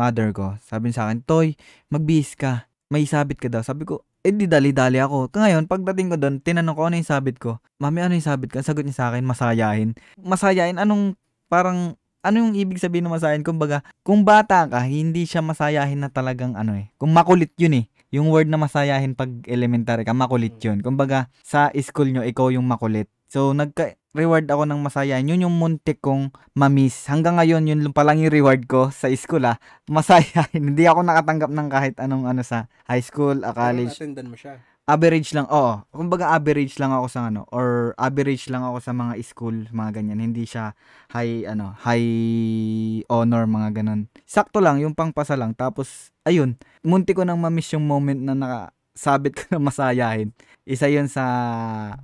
mother ko. Sabi sa akin, Toy, magbihis ka. May sabit ka daw. Sabi ko, eh di dali-dali ako. Ngayon, pagdating ko doon, tinanong ko ano yung sabit ko. Mami, ano yung sabit? Ang sagot niya sa akin, masayahin. Masayahin, anong parang ano yung ibig sabihin ng masayahin? Kumbaga, kung bata ka, hindi siya masayahin na talagang ano eh. Kung makulit yun eh. Yung word na masayahin pag elementary ka, makulit yun. Kumbaga, sa school nyo, ikaw yung makulit. So, nagka-reward ako ng masayahin. Yun yung muntik kong mamiss. Hanggang ngayon, yun pa lang yung reward ko sa school ah. Masayahin. hindi ako nakatanggap ng kahit anong ano sa high school, ah, college Attendan mo siya. Average lang, oo. Kumbaga average lang ako sa ano or average lang ako sa mga school, mga ganyan. Hindi siya high ano, high honor mga ganun. Sakto lang yung pangpasa lang. Tapos ayun, munti ko nang ma-miss yung moment na nakasabit ko na masayahin. Isa yun sa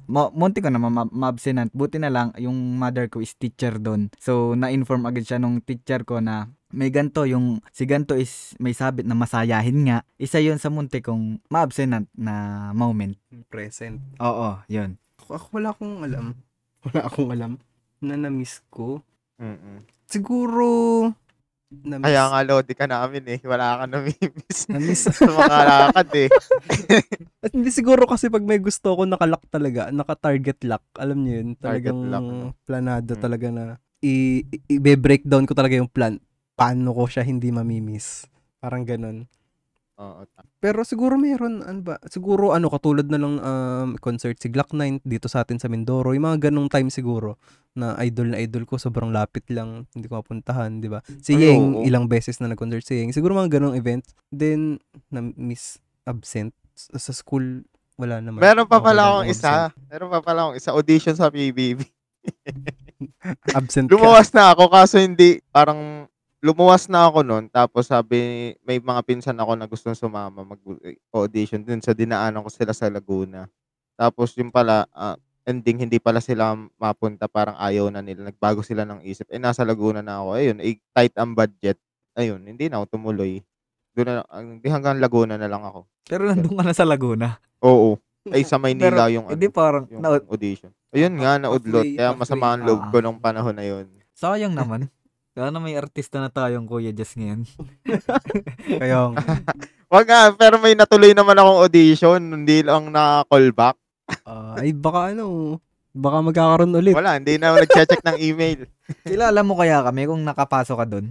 mo, munti ko na ma- ma-abstinent. Buti na lang yung mother ko is teacher doon. So na-inform agad siya nung teacher ko na may ganto yung si ganto is may sabit na masayahin nga. Isa yun sa munti kong ma-abstinent na moment. Present. Oo, yun. Ako, ako wala akong alam. Wala akong alam na na-miss ko. Mm-mm. Siguro, na-miss. Kaya nga, Lodi ka namin eh. Wala ka namimiss. Na-miss. sa mga lakad eh. At hindi siguro kasi pag may gusto ko nakalock talaga, naka-target lock. Alam niyo yun, Target talagang lock, no? planado Mm. talaga na i- i- i-breakdown ko talaga yung plan. Paano ko siya hindi mamimiss. Parang ganun. Oo. Pero siguro meron, ano ba? Siguro ano, katulad na lang um, concert si Glock 9 dito sa atin sa Mindoro. Yung mga ganong time siguro na idol na idol ko, sobrang lapit lang, hindi ko mapuntahan, di ba? Si Ay, Yeng, oo. ilang beses na nag-concert si Yeng. Siguro mga ganong event. Then, na-miss absent. Sa school, wala naman. Meron pa pala lang akong isa. Meron pa pala akong isa. Audition sa PBB. Absent, ka. Na ako kaso hindi, parang lumuwas na ako noon. Tapos sabi, may mga pinsan ako na gustong sumama mag-audition din. So dinaanan ko sila sa Laguna. Tapos yung pala, ah, ending hindi pala sila mapunta. Parang ayaw na nila. Nagbago sila ng isip. Eh, nasa Laguna na ako. Ayun, eh, tight ang budget. Ayun, hindi na ako tumuloy. Doon na, hindi hanggang Laguna na lang ako. Pero nandun ka na sa Laguna. Oo. Ay, sa Maynila Pero, yung, hindi ano, parang, yung na, audition. Ayun nga, naudlot. Kaya masama ang loob ko nung panahon na yun. sayang naman. Sana may artista na tayong Kuya Jess ngayon. Kaya, nga. Wag nga, pero may natuloy naman akong audition. Hindi lang na-callback. ah, ay, baka ano, baka magkakaroon ulit. Wala, hindi na ako nag-check ng email. Kilala mo kaya kami kung nakapasok ka doon?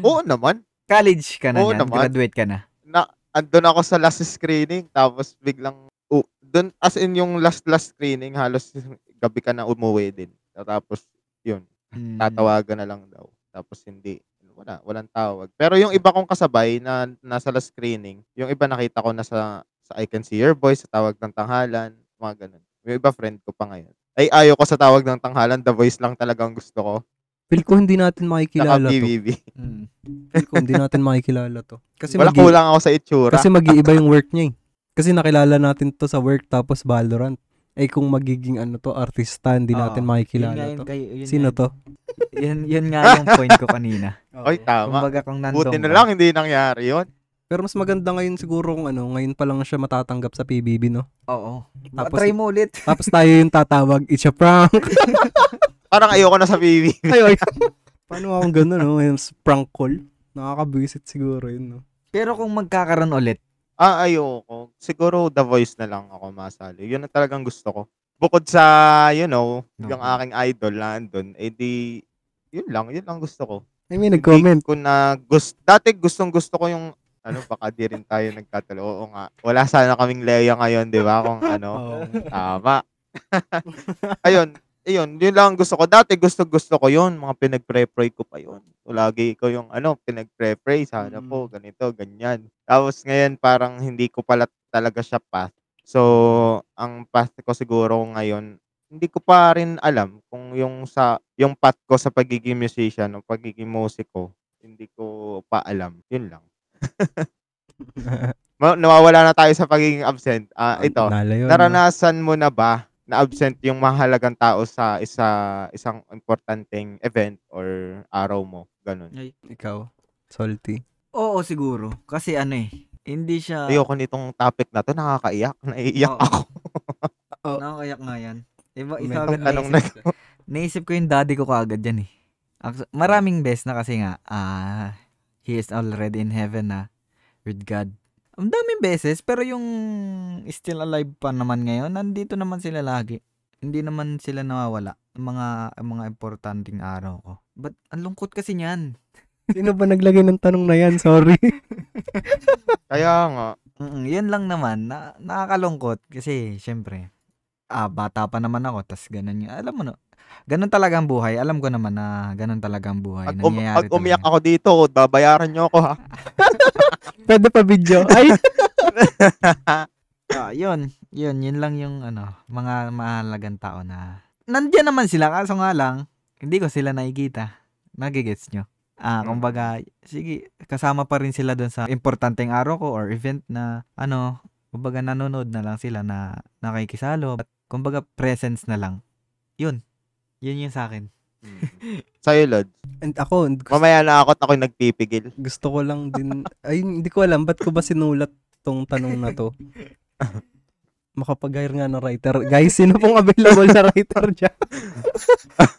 Oo naman. College ka na Oo yan, naman. graduate ka na. Na, andun ako sa last screening. Tapos biglang, oh, dun, as in yung last last screening, halos gabi ka na umuwi din. Tapos, yun, Hmm. tatawagan na lang daw. Tapos hindi, wala, walang tawag. Pero yung iba kong kasabay na nasa last screening, yung iba nakita ko na sa, I Can See Your Voice, sa tawag ng tanghalan, mga ganun. Yung iba friend ko pa ngayon. Ay, ayaw ko sa tawag ng tanghalan, The Voice lang talagang gusto ko. Feel ko hindi natin makikilala to. BBB. Hmm. Feel ko hindi natin makikilala to. Kasi Wala magi- kulang ako sa itsura. Kasi mag-iiba yung work niya eh. Kasi nakilala natin to sa work tapos Valorant. Eh kung magiging ano to, artista, hindi Oo. natin Yun nga makikilala yun to. kay- yun Sino nga- to? Yun, yun nga yung point ko kanina. Oy, tama. Kumbaga kung nandun Buti na lang, hindi nangyari yun. Pero mas maganda ngayon siguro kung ano, ngayon pa lang siya matatanggap sa PBB, no? Oo. Tapos- Try mo ulit. Tapos tayo yung tatawag, it's a prank. Parang ayoko na sa BBB. ay, ay. Paano akong gano'n, no? Yung prank call. Nakakabisit siguro yun, no? Pero kung magkakaroon ulit, Ah, ayoko. Siguro The Voice na lang ako masali. Yun ang talagang gusto ko. Bukod sa, you know, yung Okay. aking idol na andun, eh di, yun lang, yun lang gusto ko. I mean, nag-comment. Hindi ko na gusto, dati gustong gusto ko yung, ano, baka di rin tayo nagkatalo. Oo nga. Wala sana kaming Leia ngayon, di ba? Kung ano, Oo. tama. Ayun, ayun, yun lang ang gusto ko. Dati gusto gusto ko yun. Mga pinag-pray-pray ko pa yun. So, lagi ko yung, ano, pinag-pray-pray. Sana Mm. po, ganito, ganyan. Tapos ngayon, parang hindi ko pala talaga siya path. So, ang path ko siguro ngayon, hindi ko pa rin alam kung yung sa yung path ko sa pagiging musician o pagiging musiko, hindi ko pa alam. Yun lang. Ma- Nawawala na tayo sa pagiging absent. Ah, ito. Naranasan mo na ba na absent yung mahalagang tao sa isa isang importanteng event or araw mo? Ganun. Ikaw, salty. Oo, siguro. Kasi ano eh, hindi siya... Ayoko nitong topic na to, nakakaiyak. Naiiyak Oo. ako. Nakakayak nga yan. Iba, isa agad tanong naisip, naisip ko yung daddy ko kaagad yan eh. Actu- Maraming best na kasi nga, ah, he is already in heaven na with God. Ang daming beses, pero yung still alive pa naman ngayon, nandito naman sila lagi. Hindi naman sila nawawala. Ang mga, ang mga importanteng araw ko. But ang lungkot kasi niyan. Sino ba naglagay ng tanong na yan? Sorry. Kaya nga, Mm, yun lang naman, na, nakakalungkot kasi syempre, ah, bata pa naman ako, tas ganun yung, alam mo no, ganun talaga ang buhay. Alam ko naman na ganun talaga ang buhay. pag, um, pag umiyak talaga. ako dito, babayaran nyo ako ha. Pwede pa video. Ay! Ah, yun, yun, yun lang yung ano, mga mahalagang tao na, nandiyan naman sila, kaso nga lang, hindi ko sila nakikita. Nagigets nyo? Ah, Mm. kumbaga, sige, kasama pa rin sila doon sa importanteng araw ko or event na, ano, kumbaga nanonood na lang sila na nakikisalo. At, kumbaga, presence na lang. Yun. Yun yung sa akin. Sa'yo, Lod. And ako, gusto, Mamaya na ako at ako'y nagpipigil. gusto ko lang din, ay, hindi ko alam, ba't ko ba sinulat tong tanong na to? Makapag-hire nga ng writer. Guys, sino pong available sa writer dyan?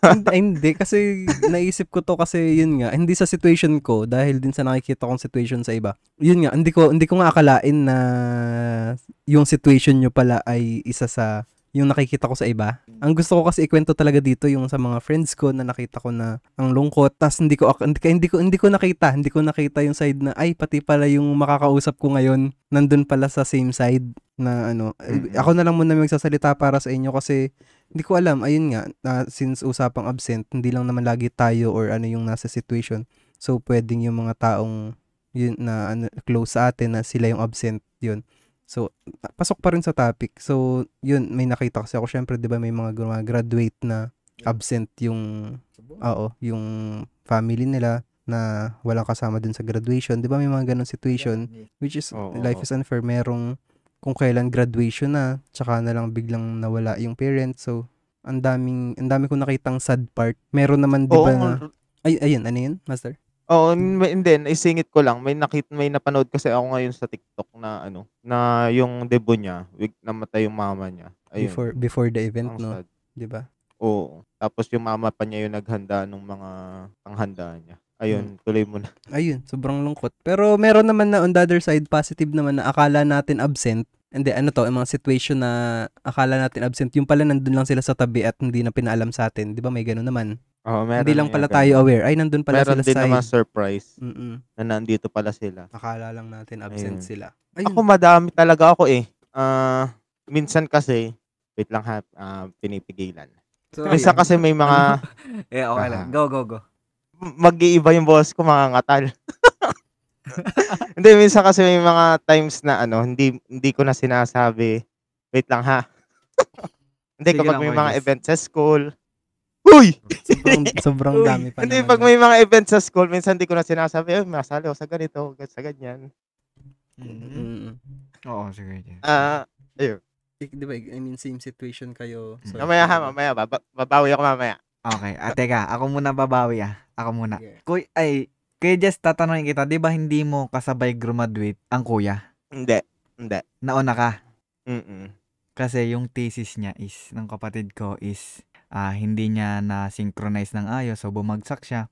hindi, ay, hindi, kasi naisip ko to kasi yun nga, hindi sa situation ko, dahil din sa nakikita kong situation sa iba. Yun nga, hindi ko, hindi ko nga akalain na yung situation nyo pala ay isa sa yung nakikita ko sa iba. Ang gusto ko kasi ikwento talaga dito yung sa mga friends ko na nakita ko na ang lungkot tas hindi ko hindi, hindi ko hindi ko nakita, hindi ko nakita yung side na ay pati pala yung makakausap ko ngayon nandun pala sa same side na ano. Mm-mm. Ako na lang muna magsasalita para sa inyo kasi hindi ko alam, ayun nga, na since usapang absent, hindi lang naman lagi tayo or ano yung nasa situation. So pwedeng yung mga taong yun na ano, close sa atin na sila yung absent yun. So, pasok pa rin sa topic. So, yun, may nakita kasi ako, syempre, di ba, may mga gra- graduate na absent yung, oo, yung family nila na walang kasama dun sa graduation. Di ba, may mga ganong situation, which is, Oo, life is unfair. Merong, kung kailan graduation na, tsaka na lang biglang nawala yung parents. So, ang daming, ang dami kong nakitang sad part. Meron naman, di ba, na, ay, ayun, ano yun, master? Oo, may- hindi, isingit ko lang. May nakit may napanood kasi ako ngayon sa TikTok na ano, na yung debut niya, wig namatay yung mama niya. Ayun. Before, before the event, ang no? sad. Di ba? Oo. Tapos yung mama pa niya yung naghanda ng mga panghandaan niya. Ayun, Hmm. tuloy mo na. Ayun, sobrang lungkot. Pero meron naman na on the other side, positive naman na akala natin absent. Hindi, ano to, yung mga situation na akala natin absent, yung pala nandun lang sila sa tabi at hindi na pinaalam sa atin. Di ba may gano'n naman? Oo, meron hindi lang pala ganun. tayo aware. Ay, nandun pala Meron sila din sa naman side. surprise Mm-mm. na nandito pala sila. Akala lang natin absent Ayun. sila. Ayun. Ako madami talaga ako eh. Ah, minsan kasi wait lang ha, ah, pinipigilan. Sorry. Minsan kasi may mga eh, okay lang. Ah. Go, go, go. mag-iiba yung boss ko mga ngatal. hindi minsan kasi may mga times na ano, hindi hindi ko na sinasabi. Wait lang ha. hindi Sige kapag lang, may mga event sa school. Uy! sobrang, sobrang Uy, dami pa Hindi, pag may mga event sa school, minsan hindi ko na sinasabi, eh, masali ako sa ganito, sa ganyan. Mhm. Mm-mm. Oo, sige. Ah, ayun. Ik- Di ba, I mean, same situation kayo. So, Mamaya ha, mamaya. Baba, babawi ako mamaya. Okay. Ah, teka, ako muna babawi ah. Ako muna. Sige. Kuy, ay, Kuya Jess, tatanungin kita, di ba hindi mo kasabay graduate ang kuya? Hindi. Hindi. Nauna ka. Mm-mm. Kasi yung thesis niya is, ng kapatid ko is, ah, hindi niya na-synchronize ng ayos, so bumagsak siya.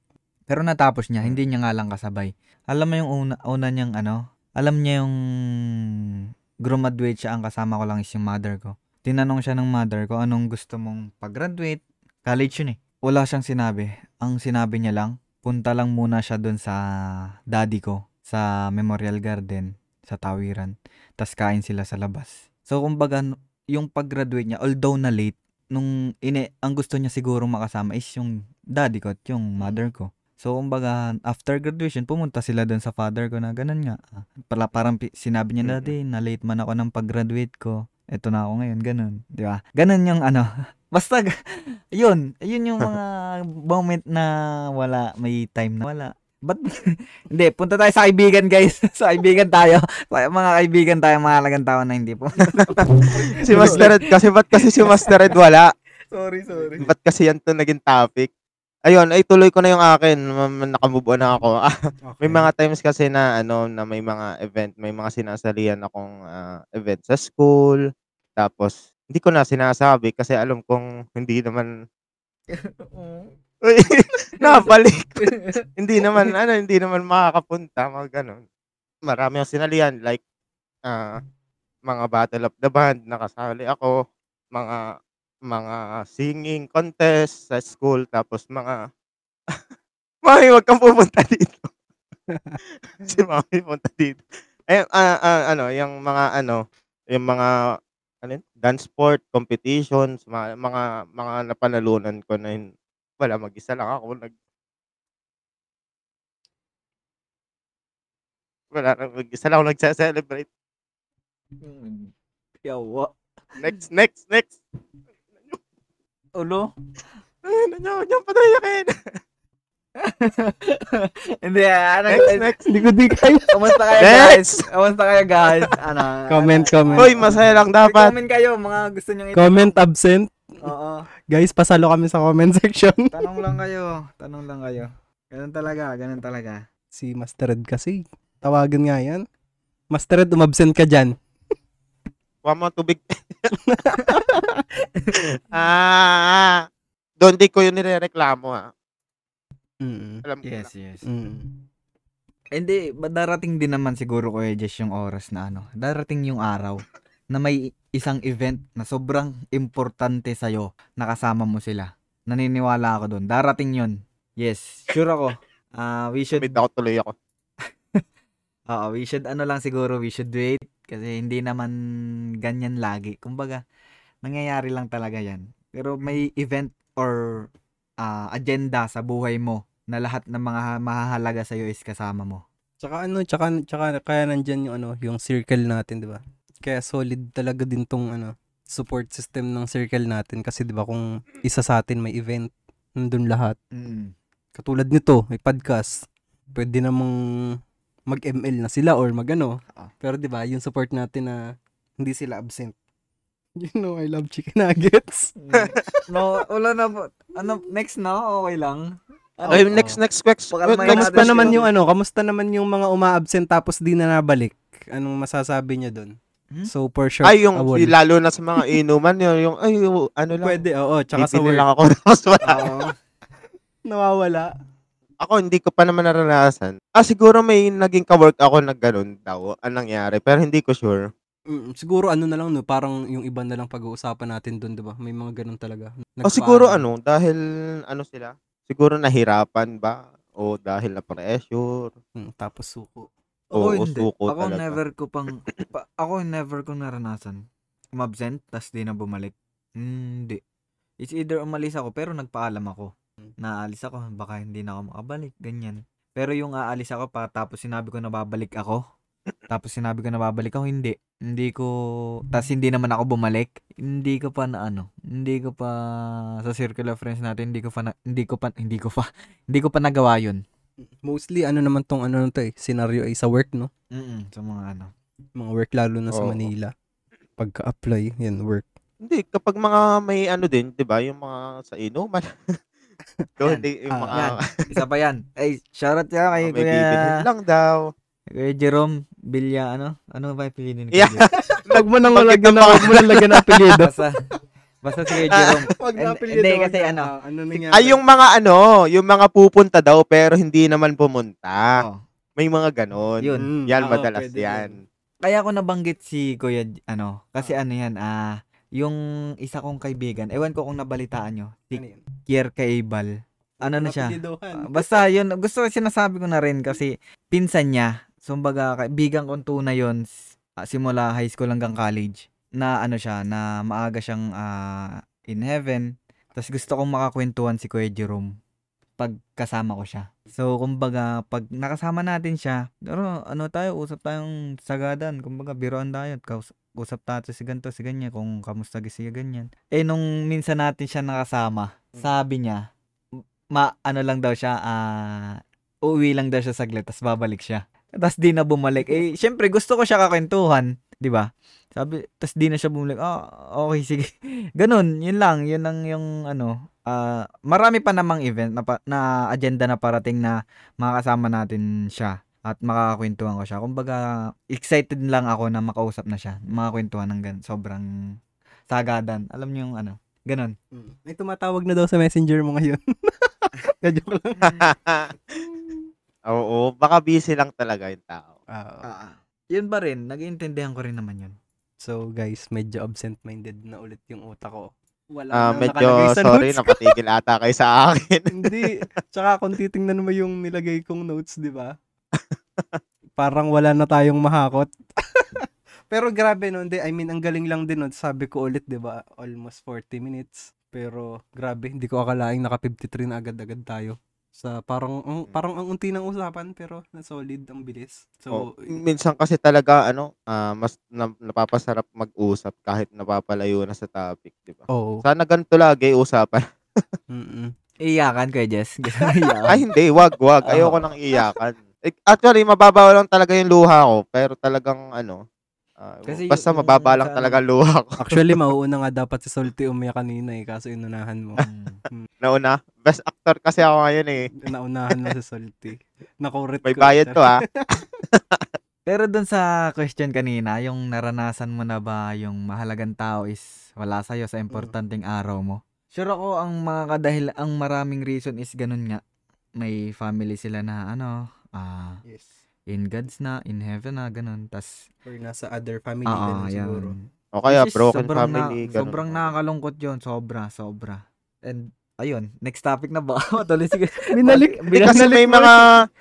Pero natapos niya, hindi niya nga lang kasabay. Alam mo yung una, una niyang ano, alam niya yung graduate siya, ang kasama ko lang is yung mother ko. Tinanong siya ng mother ko, anong gusto mong pag-graduate? College yun eh. Wala siyang sinabi. Ang sinabi niya lang, punta lang muna siya doon sa daddy ko sa Memorial Garden sa Tawiran. Tapos kain sila sa labas. So kumbaga yung pag-graduate niya although na late nung ine ang gusto niya siguro makasama is yung daddy ko at yung mother ko. So kumbaga after graduation pumunta sila doon sa father ko na ganun nga. Ah, Pala parang sinabi niya Mm. dati na late man ako ng pag-graduate ko. Eto na ako ngayon, ganun, 'di ba? Ganun yung ano. Basta yun, yun yung mga moment na wala, may time na wala. But, hindi, punta tayo sa kaibigan guys. sa kaibigan tayo. Sa mga kaibigan tayo, mahalagang tao na hindi po. Si Master Ed, kasi ba't kasi si Master Ed wala? sorry, sorry. Ba't kasi yan to naging topic? Ayun, ay tuloy ko na yung akin. Nakamove on na ako. May mga times kasi na ano na may mga event, may mga sinasalihan akong ah, event sa school. Tapos hindi ko na sinasabi kasi alam kong hindi naman Uy, nabalik. hindi naman ano, hindi naman makakapunta mga ganun. Marami ang sinalihan like ah, mga Battle of the Band nakasali ako, mga mga singing contest sa school tapos mga Mami, wag kang pupunta dito. si Mami punta dito. Eh ah, ah, ano, yung mga ano, yung mga ano dance sport competitions, mga mga, mga napanalunan ko na yun. Wala, mag-isa lang ako nag Wala, mag-isa lang ako nagse-celebrate. Yawa. Next, next, next. Ulo? Ay, ano nyo, nyo patayakin. hindi, ano, Next, next. Hindi ko di kayo. Kamusta kayo guys? Kamusta kayo guys? Ano? Comment, comment. Uy, masaya lang dapat. Comment kayo, mga gusto nyo Comment absent. Oo. Guys, pasalo kami sa comment section. Tanong lang kayo. Tanong lang kayo. Ganun talaga, ganun talaga. si Master Ed kasi. Tawagan nga yan. Master Ed, umabsent ka dyan. Kuha mo tubig. ah, doon di ko yun nirereklamo ha. Mm. Alam ko Yes, na. yes. Mm. Hindi, ba darating din naman siguro ko Jess yung oras na ano. Darating yung araw na may isang event na sobrang importante sa'yo na kasama mo sila. Naniniwala ako doon. Darating yun. Yes, sure ako. Ah, we should Mid ako tuloy ako. Oo, we should ano lang siguro, we should wait kasi hindi naman ganyan lagi. Kumbaga, nangyayari lang talaga 'yan. Pero may event or ah, agenda sa buhay mo na lahat ng mga mahahalaga sa is kasama mo. Tsaka ano, tsaka, tsaka kaya nandyan yung ano, yung circle natin, di ba? Kaya solid talaga din tong ano, support system ng circle natin kasi di ba kung isa sa atin may event, nandun lahat. Mm. Katulad nito, may podcast. Pwede namang mag-ML na sila or magano. Ah. Pero 'di ba, yung support natin na hindi sila absent. You know, I love chicken nuggets. no, wala na po. Ano, next na? Okay lang. Ano, Okay, next, next, next. Baka next may Kamusta naman yun. yung ano? Kamusta naman yung mga uma-absent tapos di na nabalik? Anong masasabi niyo doon? Hmm? So for sure, Ay, yung, awol. lalo na sa mga inuman, yung, yung ay, yung, ano lang. Pwede, oo. Tsaka sa work. lang ako. Wala. Nawawala. Ako, hindi ko pa naman naranasan. Ah, siguro may naging kawork ako na ganun daw, ang nangyari. Pero hindi ko sure. Mm, siguro ano na lang no, parang yung iba na lang pag-uusapan natin doon, 'di ba? May mga ganun talaga. O siguro Nagpaalam. ano, dahil ano sila? Siguro nahirapan ba? O dahil na pressure? Mm, tapos suko. Oo, Ako hindi. suko Ako talaga. never ko pang, pa, ako never ko naranasan. Umabsent, tas di na bumalik. Hindi. It's either umalis ako, pero nagpaalam ako. Naalis ako, baka hindi na ako makabalik, ganyan. Pero yung aalis ako pa, tapos sinabi ko na babalik ako. Tapos sinabi ko na babalik ako, hindi. Hindi ko, tas hindi naman ako bumalik. Hindi ko pa na ano, hindi ko pa, sa circle of friends natin, hindi ko pa, na, hindi ko pa, hindi ko pa, hindi ko pa nagawa yun. Mostly ano naman tong ano to eh, scenario ay sa work, no? Mm sa mga ano. Mga work lalo na sa Oo. Manila. Pagka-apply, yan work. Hindi, kapag mga may ano din, di ba? Yung mga sa inuman. Doon, Yan. hindi, yung Ah, mga yan. Isa pa yan. Ay, shoutout yan kay may bibilhin Kuya, lang daw. Kuya Jerome Bilya, ano? Ano ba yung pilinin ni Yeah. Kuya Jerome? Wag mo nang Bakit lagyan na, naman? wag mo nang lagyan ng apelyido. Basta, basta si Jerome. Wag na apelyido, Hindi, kasi ano, ano nangyari? Ay, yung mga ano, yung mga pupunta daw pero hindi naman pumunta. Oh. May mga ganon. Yun. Mm, Yan, oo, madalas pwede yan. Kaya ako nabanggit si Kuya, ano, kasi ano yan, ah, yung isa kong kaibigan, ewan ko kung nabalitaan nyo, si Ano? Kier Kaibal. ano na siya. Ah, basta yun, gusto ko sinasabi ko na rin kasi pinsan niya, sumbaga kaibigan kong tunay yun ah, simula high school hanggang college na ano siya, na maaga siyang ah, in heaven. Tapos gusto kong makakwentuhan si Kuya Jerome pag kasama ko siya. So, kumbaga, pag nakasama natin siya, pero ano tayo, usap tayong sagadan. Kumbaga, biroan tayo. Kaus- usap tayo si ganito, si ganyan, kung kamusta siya ganyan. Eh, nung minsan natin siya nakasama, sabi niya, ma ano lang daw siya, ah uuwi lang daw siya saglit, tapos babalik siya. Tapos di na bumalik. Eh, syempre, gusto ko siya kakwentuhan, di ba? Sabi, tapos di na siya bumalik. Ah, okay, sige. Ganun, yun lang. Yun lang yung, ano, ah marami pa namang event na, pa- na agenda na parating na makakasama natin siya at makakakwentuhan ko siya. Kumbaga, excited lang ako na makausap na siya. Makakwentuhan ng gan sobrang sagadan. Alam niyo yung ano, ganun. Mm. May tumatawag na daw sa messenger mo ngayon. Kadyoke lang. Oo, baka busy lang talaga yung tao. Ah, Ah, yun ba rin, nag-iintindihan ko rin naman yun. So guys, medyo absent-minded na ulit yung utak ko. Wala Ah, na medyo sa sorry, notes napatigil ata kayo sa akin. Hindi. Tsaka kung titingnan mo yung nilagay kong notes, di ba? Parang wala na tayong mahakot. Pero grabe no, hindi. I mean, ang galing lang din nun. Sabi ko ulit, di ba? Almost 40 minutes. Pero grabe, hindi ko akalaing naka 53 na agad-agad tayo. Sa parang ang, parang ang unti ng usapan pero na solid ang bilis. Oh, So, minsan kasi talaga ano, ah, mas na- napapasarap mag-usap kahit napapalayo na sa topic, 'di ba? oh. Sana ganito lagi usapan. Mm-mm. Iyakan kay Jess. Gusto mo iyakan? Ay hindi, wag, wag. Ayoko nang iyakan. Eh, Actually, mababaw lang talaga yung luha ko, pero talagang ano, ah, Kasi basta yung- mababa lang sa talaga luha ko. Actually, mauuna nga dapat si Salty umiyak kanina eh, kaso inunahan mo. Mm. Nauna, best actor kasi ako ngayon eh. Naunahan mo si Salty. Nakurit May ko. bayad to ah. Pero dun sa question kanina, yung naranasan mo na ba yung mahalagang tao is wala sa'yo sa importanteng araw mo? Sure ako ang mga kadahil, ang maraming reason is ganun nga. May family sila na ano, ah, Yes. In God's na, in heaven na, ganun. Tas, Or nasa other family ah, ganun siguro. yan. O kaya Which is broken sobrang family. Na, ganun. sobrang nakakalungkot yun. Sobra, sobra. And, ayun, next topic na ba? Matuloy sige. Binalik. Hindi kasi may mga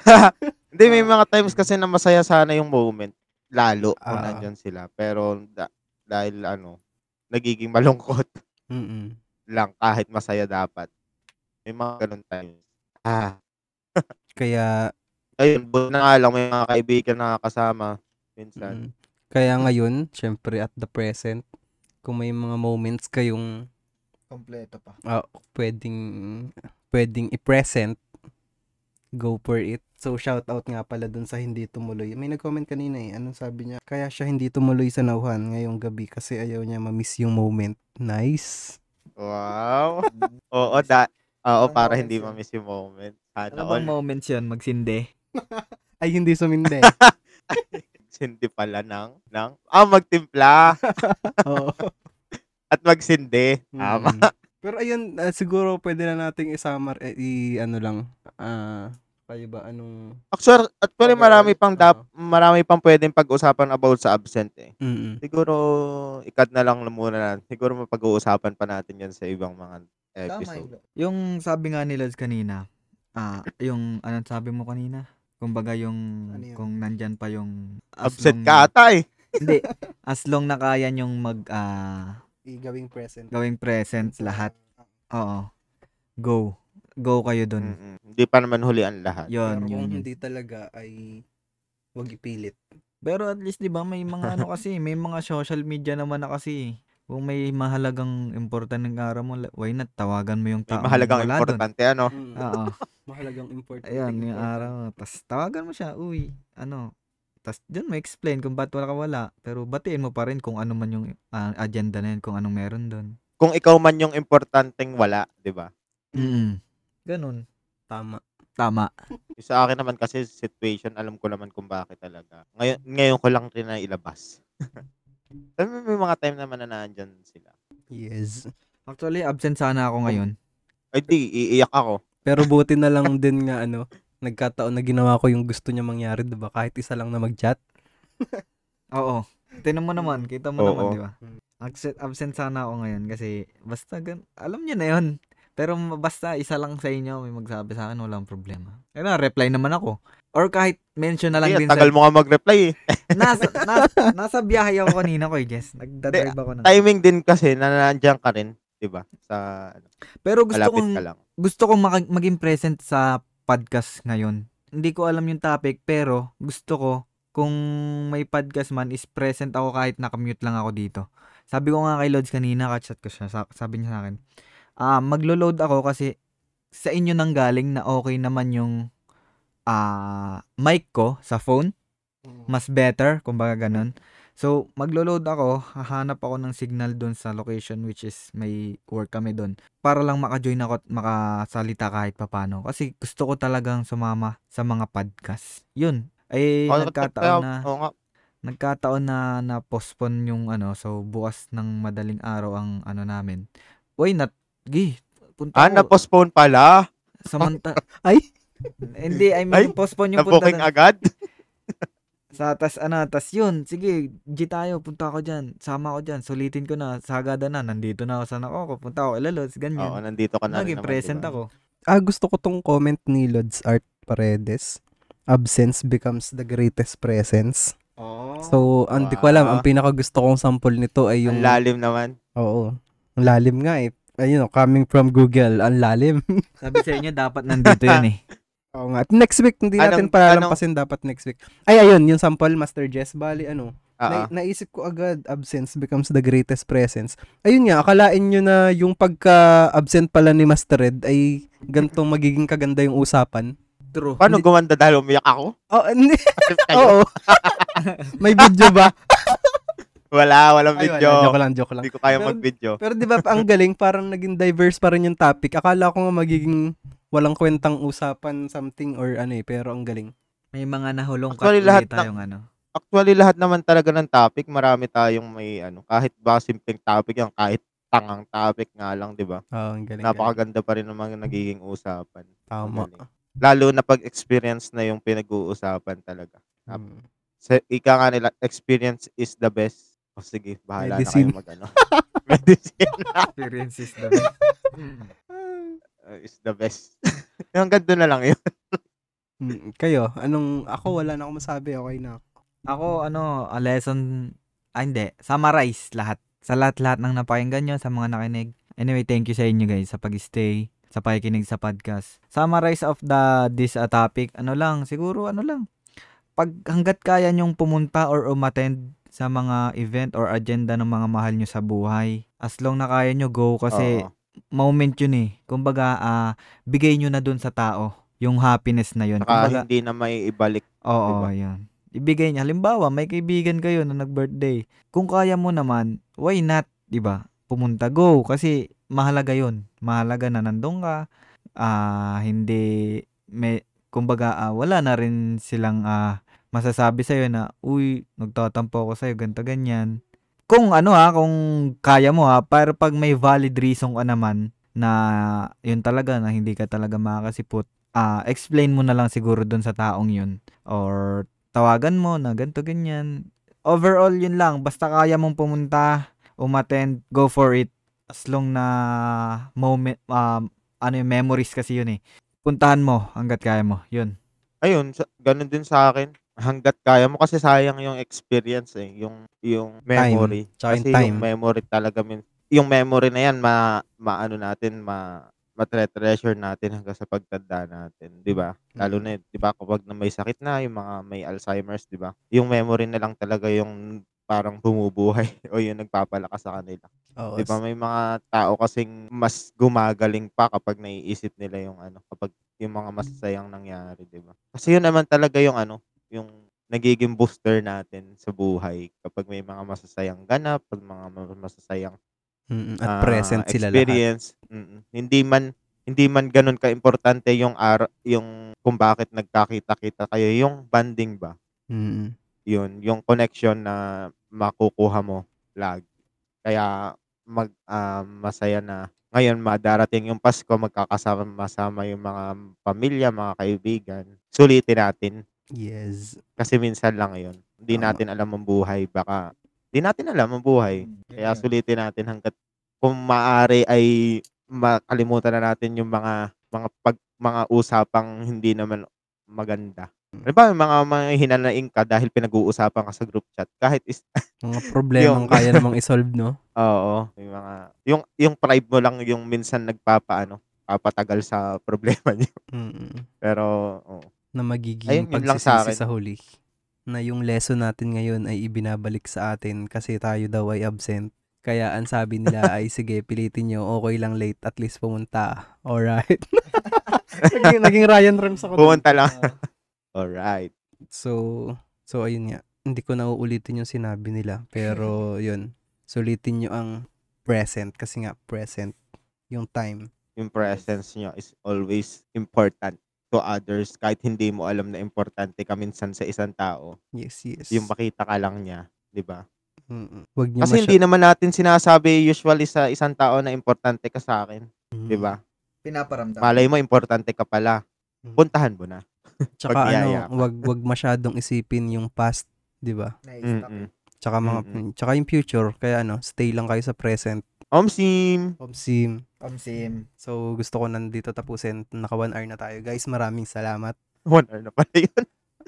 Hindi may mga times kasi na masaya sana yung moment lalo kung Ah. nandyan sila. Pero da- dahil ano, nagiging malungkot Mm-mm. lang kahit masaya dapat. May mga ganun times. Ah, Kaya, ayun, buti na nga lang may mga kaibigan na kasama minsan. mm, kaya ngayon, syempre at the present, kung may mga moments kayong Kompleto pa. ah, pwedeng pwedeng i-present, go for it. So, shout out nga pala dun sa hindi tumuloy. May nag-comment kanina eh. Anong sabi niya? Kaya siya hindi tumuloy sa nauhan ngayong gabi kasi ayaw niya ma-miss yung moment. Nice. Wow. Oo, da Oo, para hindi ma-miss yung moment. Sana Ano bang all. moments yun? Magsindi? Ay, hindi sumindi. Sindi pala ng, ng, ah, magtimpla Oo. at magsindi. Tama. Mm. Pero ayun, ah, siguro pwede na nating isama, eh, i, ano lang, ah, kayo ba, anong, Actually, actually Overall, marami pang dap, marami pang pwedeng pag-usapan about sa absent eh. mm Siguro, ikad na lang muna na. Siguro mapag-uusapan pa natin yan sa ibang mga episode. Yung sabi nga ni Lods kanina, ah, yung, anong sabi mo kanina? Kumbaga yung, Ano yun? kung nandyan pa yung, as Absent long ka ata eh. Hindi. As long na kaya nyong mag, ah, i-gawing present. gawing present lahat. Oo. Go. Go kayo dun. Mm-mm. Hindi pa naman huli ang lahat. Yun, Pero yun, kung yun. hindi talaga ay wag ipilit. Pero at least 'di ba may mga ano kasi, may mga social media naman na kasi. Kung may mahalagang importanteng araw mo, why not tawagan mo yung May tao. mahalagang wala dun. importante ano. Oo. Mahalagang important. Ayan, yung araw. Tapos tawagan mo siya, uy, ano. Tapos dun mo explain kung ba't wala ka wala. Pero batiin mo pa rin kung ano man yung ah, agenda na yun, kung anong meron dun. Kung ikaw man yung importanteng wala, di ba? Mm Ganun. Tama. Tama. Sa akin naman kasi situation, alam ko naman kung bakit talaga. Ngayon, ngayon ko lang rin na ilabas. Pero may mga time naman na nandyan sila. Yes. Actually, absent sana ako ngayon. Ay di, iiyak ako. Pero buti na lang din nga ano, nagkataon na ginawa ko yung gusto niya mangyari, 'di ba? Kahit isa lang na mag-chat. Oo. Tinan mo naman, kita mo Oo. naman, di ba? Absent, absent sana ako ngayon kasi basta gan alam niyo na yun. Pero basta isa lang sa inyo may magsabi sa akin, walang problema. Kaya na, reply naman ako. Or kahit mention na lang Kaya, din tagal sa... mo nga mag-reply eh. nasa, nasa, nasa biyahe ako kanina ko, Jess. Nagdadrive ako na. Timing din kasi na nandiyan ka rin, 'di ba? Sa ano, Pero gusto kong ka lang. gusto kong maka- maging present sa podcast ngayon. Hindi ko alam yung topic, pero gusto ko kung may podcast man is present ako kahit nakamute lang ako dito. Sabi ko nga kay Lods kanina, kachat ko siya, sa- sabi niya sa akin, ah maglo-load ako kasi sa inyo nang galing na okay naman yung ah mic ko sa phone. Mas better, kumbaga ganun. So, maglo-load ako, hahanap ako ng signal doon sa location which is may work kami doon para lang maka-join ako at makasalita kahit papano. Kasi gusto ko talagang sumama sa mga podcast. Yun. Ay, Oh, nagkataon na, oo nga. nagkataon na na-postpone yung ano. So, bukas ng madaling araw ang ano namin. Why not? Gi, punta Ah, ako. na-postpone pala. Samanta. Ay? Hindi, I Ay, mean, postpone yung punta Na-booking na. agad. Sa tas ano, tas yun, sige, G tayo, punta ako dyan, sama ako dyan, sulitin ko na, sagada na, nandito na ako sa nako, punta ako, ilalods, Oo, ganyan. nandito ka na rin Naging naman, present diba? ako. Ah, gusto ko tong comment ni Lods Art Paredes. Absence becomes the greatest presence. Oo. So, hindi ko alam, ang Wow. pinaka gusto kong sample nito ay yung... Ang lalim naman. Oo. Ang lalim nga eh. Ayun, oh, coming from Google, ang lalim. Sabi sa inyo, dapat nandito yun eh. Oo nga. At Next week, hindi natin Anong- palalampasin dapat next week. Ay, ayun, yung sample, Master Jess. Bali, ano, Oo. na- naisip ko agad, absence becomes the greatest presence. Ayun nga, akalain nyo na yung pagka-absent pala ni Master Red ay gantong magiging kaganda yung usapan. True. Paano gumanda dahil umiyak ako? Oh, hindi. Kayo? Oo. May video ba? Wala, walang Ay, wala. video. Joke lang, joke lang. Hindi ko kaya Pero- mag-video. Pero di ba ang galing, parang naging diverse pa rin yung topic. Akala ko nga magiging walang kwentang usapan something or ano eh, pero ang galing. May mga nahulong Actually, lahat tayong ano. Actually, lahat naman talaga ng topic, marami tayong may ano, kahit ba simpleng topic yan, kahit tangang topic nga lang, di ba? Oo, ang galing. galing. Napakaganda pa rin ng mga nagiging usapan. Tama. Lalo na pag-experience na yung pinag-uusapan talaga. Mm. Sa, ika nga nila, experience is the best. O sige, bahala Medicine. na kayo mag-ano. Medicine Experience is the best. uh, is the best. yung ganda na lang yun. Mm, Kayo, anong, ako wala na akong masabi, okay na. ako. Ako, ano, a lesson, ah, hindi, summarize lahat. Sa lahat-lahat ng napakinggan nyo, sa mga nakinig. Anyway, thank you sa inyo guys sa pag-stay, sa pakikinig sa podcast. Summarize of the this uh, topic, ano lang, siguro ano lang. Pag hanggat kaya nyong pumunta or umattend sa mga event or agenda ng mga mahal nyo sa buhay, as long na kaya nyo, go kasi Oo. moment yun eh. Kumbaga, ah, bigay nyo na dun sa tao yung happiness na yun. Saka Kumbaga, hindi na may ibalik. Oo, Diba? yun. Ibigay niya. Halimbawa, may kaibigan kayo na nag-birthday. Kung kaya mo naman, why not? 'di ba? Pumunta, go. Kasi mahalaga yun. Mahalaga na nandun ka. Ah, hindi, may, kumbaga, ah, wala na rin silang ah, masasabi sa'yo na, uy, nagtatampo ako sa'yo, ganito, ganyan. Kung ano ha, kung kaya mo ha, pero pag may valid reason ka naman na yun talaga, na hindi ka talaga makakasipot, ah explain mo na lang siguro dun sa taong yun. Or tawagan mo na ganito ganyan. Overall, yun lang. Basta kaya mong pumunta, umattend, go for it. As long na moment, um, ano yung memories kasi yun eh. Puntahan mo hanggat kaya mo. Yun. Ayun, ganun din sa akin. Hanggat kaya mo kasi sayang yung experience eh, yung yung memory. tsaka yung kasi time. yung memory talaga min yung memory na yan ma maano natin ma matre-treasure natin hanggang sa pagtanda natin, 'di ba? Lalo na 'di ba kapag na may sakit na, yung mga may Alzheimer's, 'di ba? Yung memory na lang talaga yung parang bumubuhay o yung nagpapalakas sa kanila. Oo, 'Di ba may mga tao kasing mas gumagaling pa kapag naiisip nila yung ano, kapag yung mga masasayang nangyari, 'di ba? Kasi yun naman talaga yung ano, yung nagiging booster natin sa buhay kapag may mga masasayang ganap, pag mga ma- masasayang Mm, at ah, present sila lahat. experience. Mm-mm. Hindi man hindi man ganun ka-importante yung ar- yung kung bakit nagkakita-kita kayo, yung bonding ba? Mm, Yun, yung connection na makukuha mo lagi. Kaya mag ah, masaya na ngayon madarating yung Pasko, magkakasama-sama yung mga pamilya, mga kaibigan. Sulitin natin yes. kasi minsan lang yun. Hindi Tama. natin alam ang buhay, baka hindi natin alam ang buhay. Kaya sulitin natin hanggat kung maaari ay makalimutan na natin yung mga mga pag mga usapang hindi naman maganda. Ano ba, yung mga mga hinanaing ka dahil pinag-uusapan ka sa group chat. Kahit is, Mga problemang Yung- kaya namang isolve, no? oo, yung mga, yung, yung pride mo lang yung minsan nagpapaano, papatagal sa problema niyo. Mm-mm. Pero, oo. Na magiging Ayun, yun lang sa akin. sa huli. Na yung lesson natin ngayon ay ibinabalik sa atin kasi tayo daw ay absent. Kaya ang sabi nila ay sige, pilitin nyo, okay lang late, at least pumunta. Alright. naging, naging Ryan Rems ako. dun. Pumunta lang. Ah. Alright. So, so ayun nga. Hindi ko na uulitin yung sinabi nila. Pero, yun. Sulitin nyo ang present. Kasi nga, present. Yung time. Yung presence niyo is always important to others kahit hindi mo alam na importante ka minsan sa isang tao. Yes, yes. Yung makita ka lang niya, 'di ba? Wag nyo Kasi masya- hindi naman natin sinasabi usually sa isang tao na importante ka sa akin, Mm. 'di ba? Pinaparamdam. Malay mo importante ka pala. Mm. Puntahan mo na. Tsaka ano, wag wag masyadong isipin yung past, 'di ba? Mm-mm. Tsaka mga Mm-mm. tsaka yung future, kaya ano, stay lang kayo sa present. Omsim. Omsim. Kamsim. So gusto ko nandito tapusin. Naka 1 hour na tayo. Guys, maraming salamat. One hour na pala yun.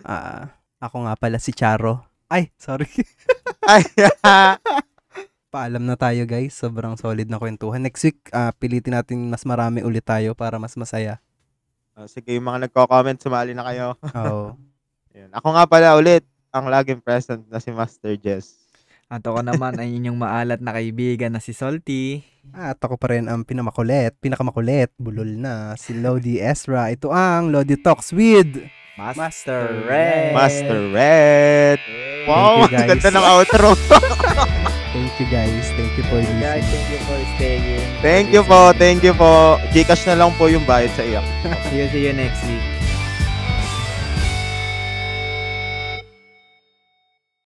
Ah, ako nga pala si Charo. Ay, sorry. Ay, Paalam na tayo guys. Sobrang solid na kwentuhan. Next week, ah, pilitin natin mas marami ulit tayo para mas masaya. Oh, sige, yung mga nagko-comment, sumali na kayo. Oo. Yan. Ako nga pala ulit, ang laging present na si Master Jess. At ako naman ay inyong maalat na kaibigan na si Salty. At ako pa rin ang pinamakulit, pinakamakulit, bulol na, si Lodi Ezra. Ito ang Lodi Talks with Master Red. Master Red. you, Wow, guys. ang ganda ng outro. Thank you guys. Thank you for listening. Guys, thank you for staying. thank you po, thank you po. Gcash na lang po yung bayad sa iyak. See you, see you next week.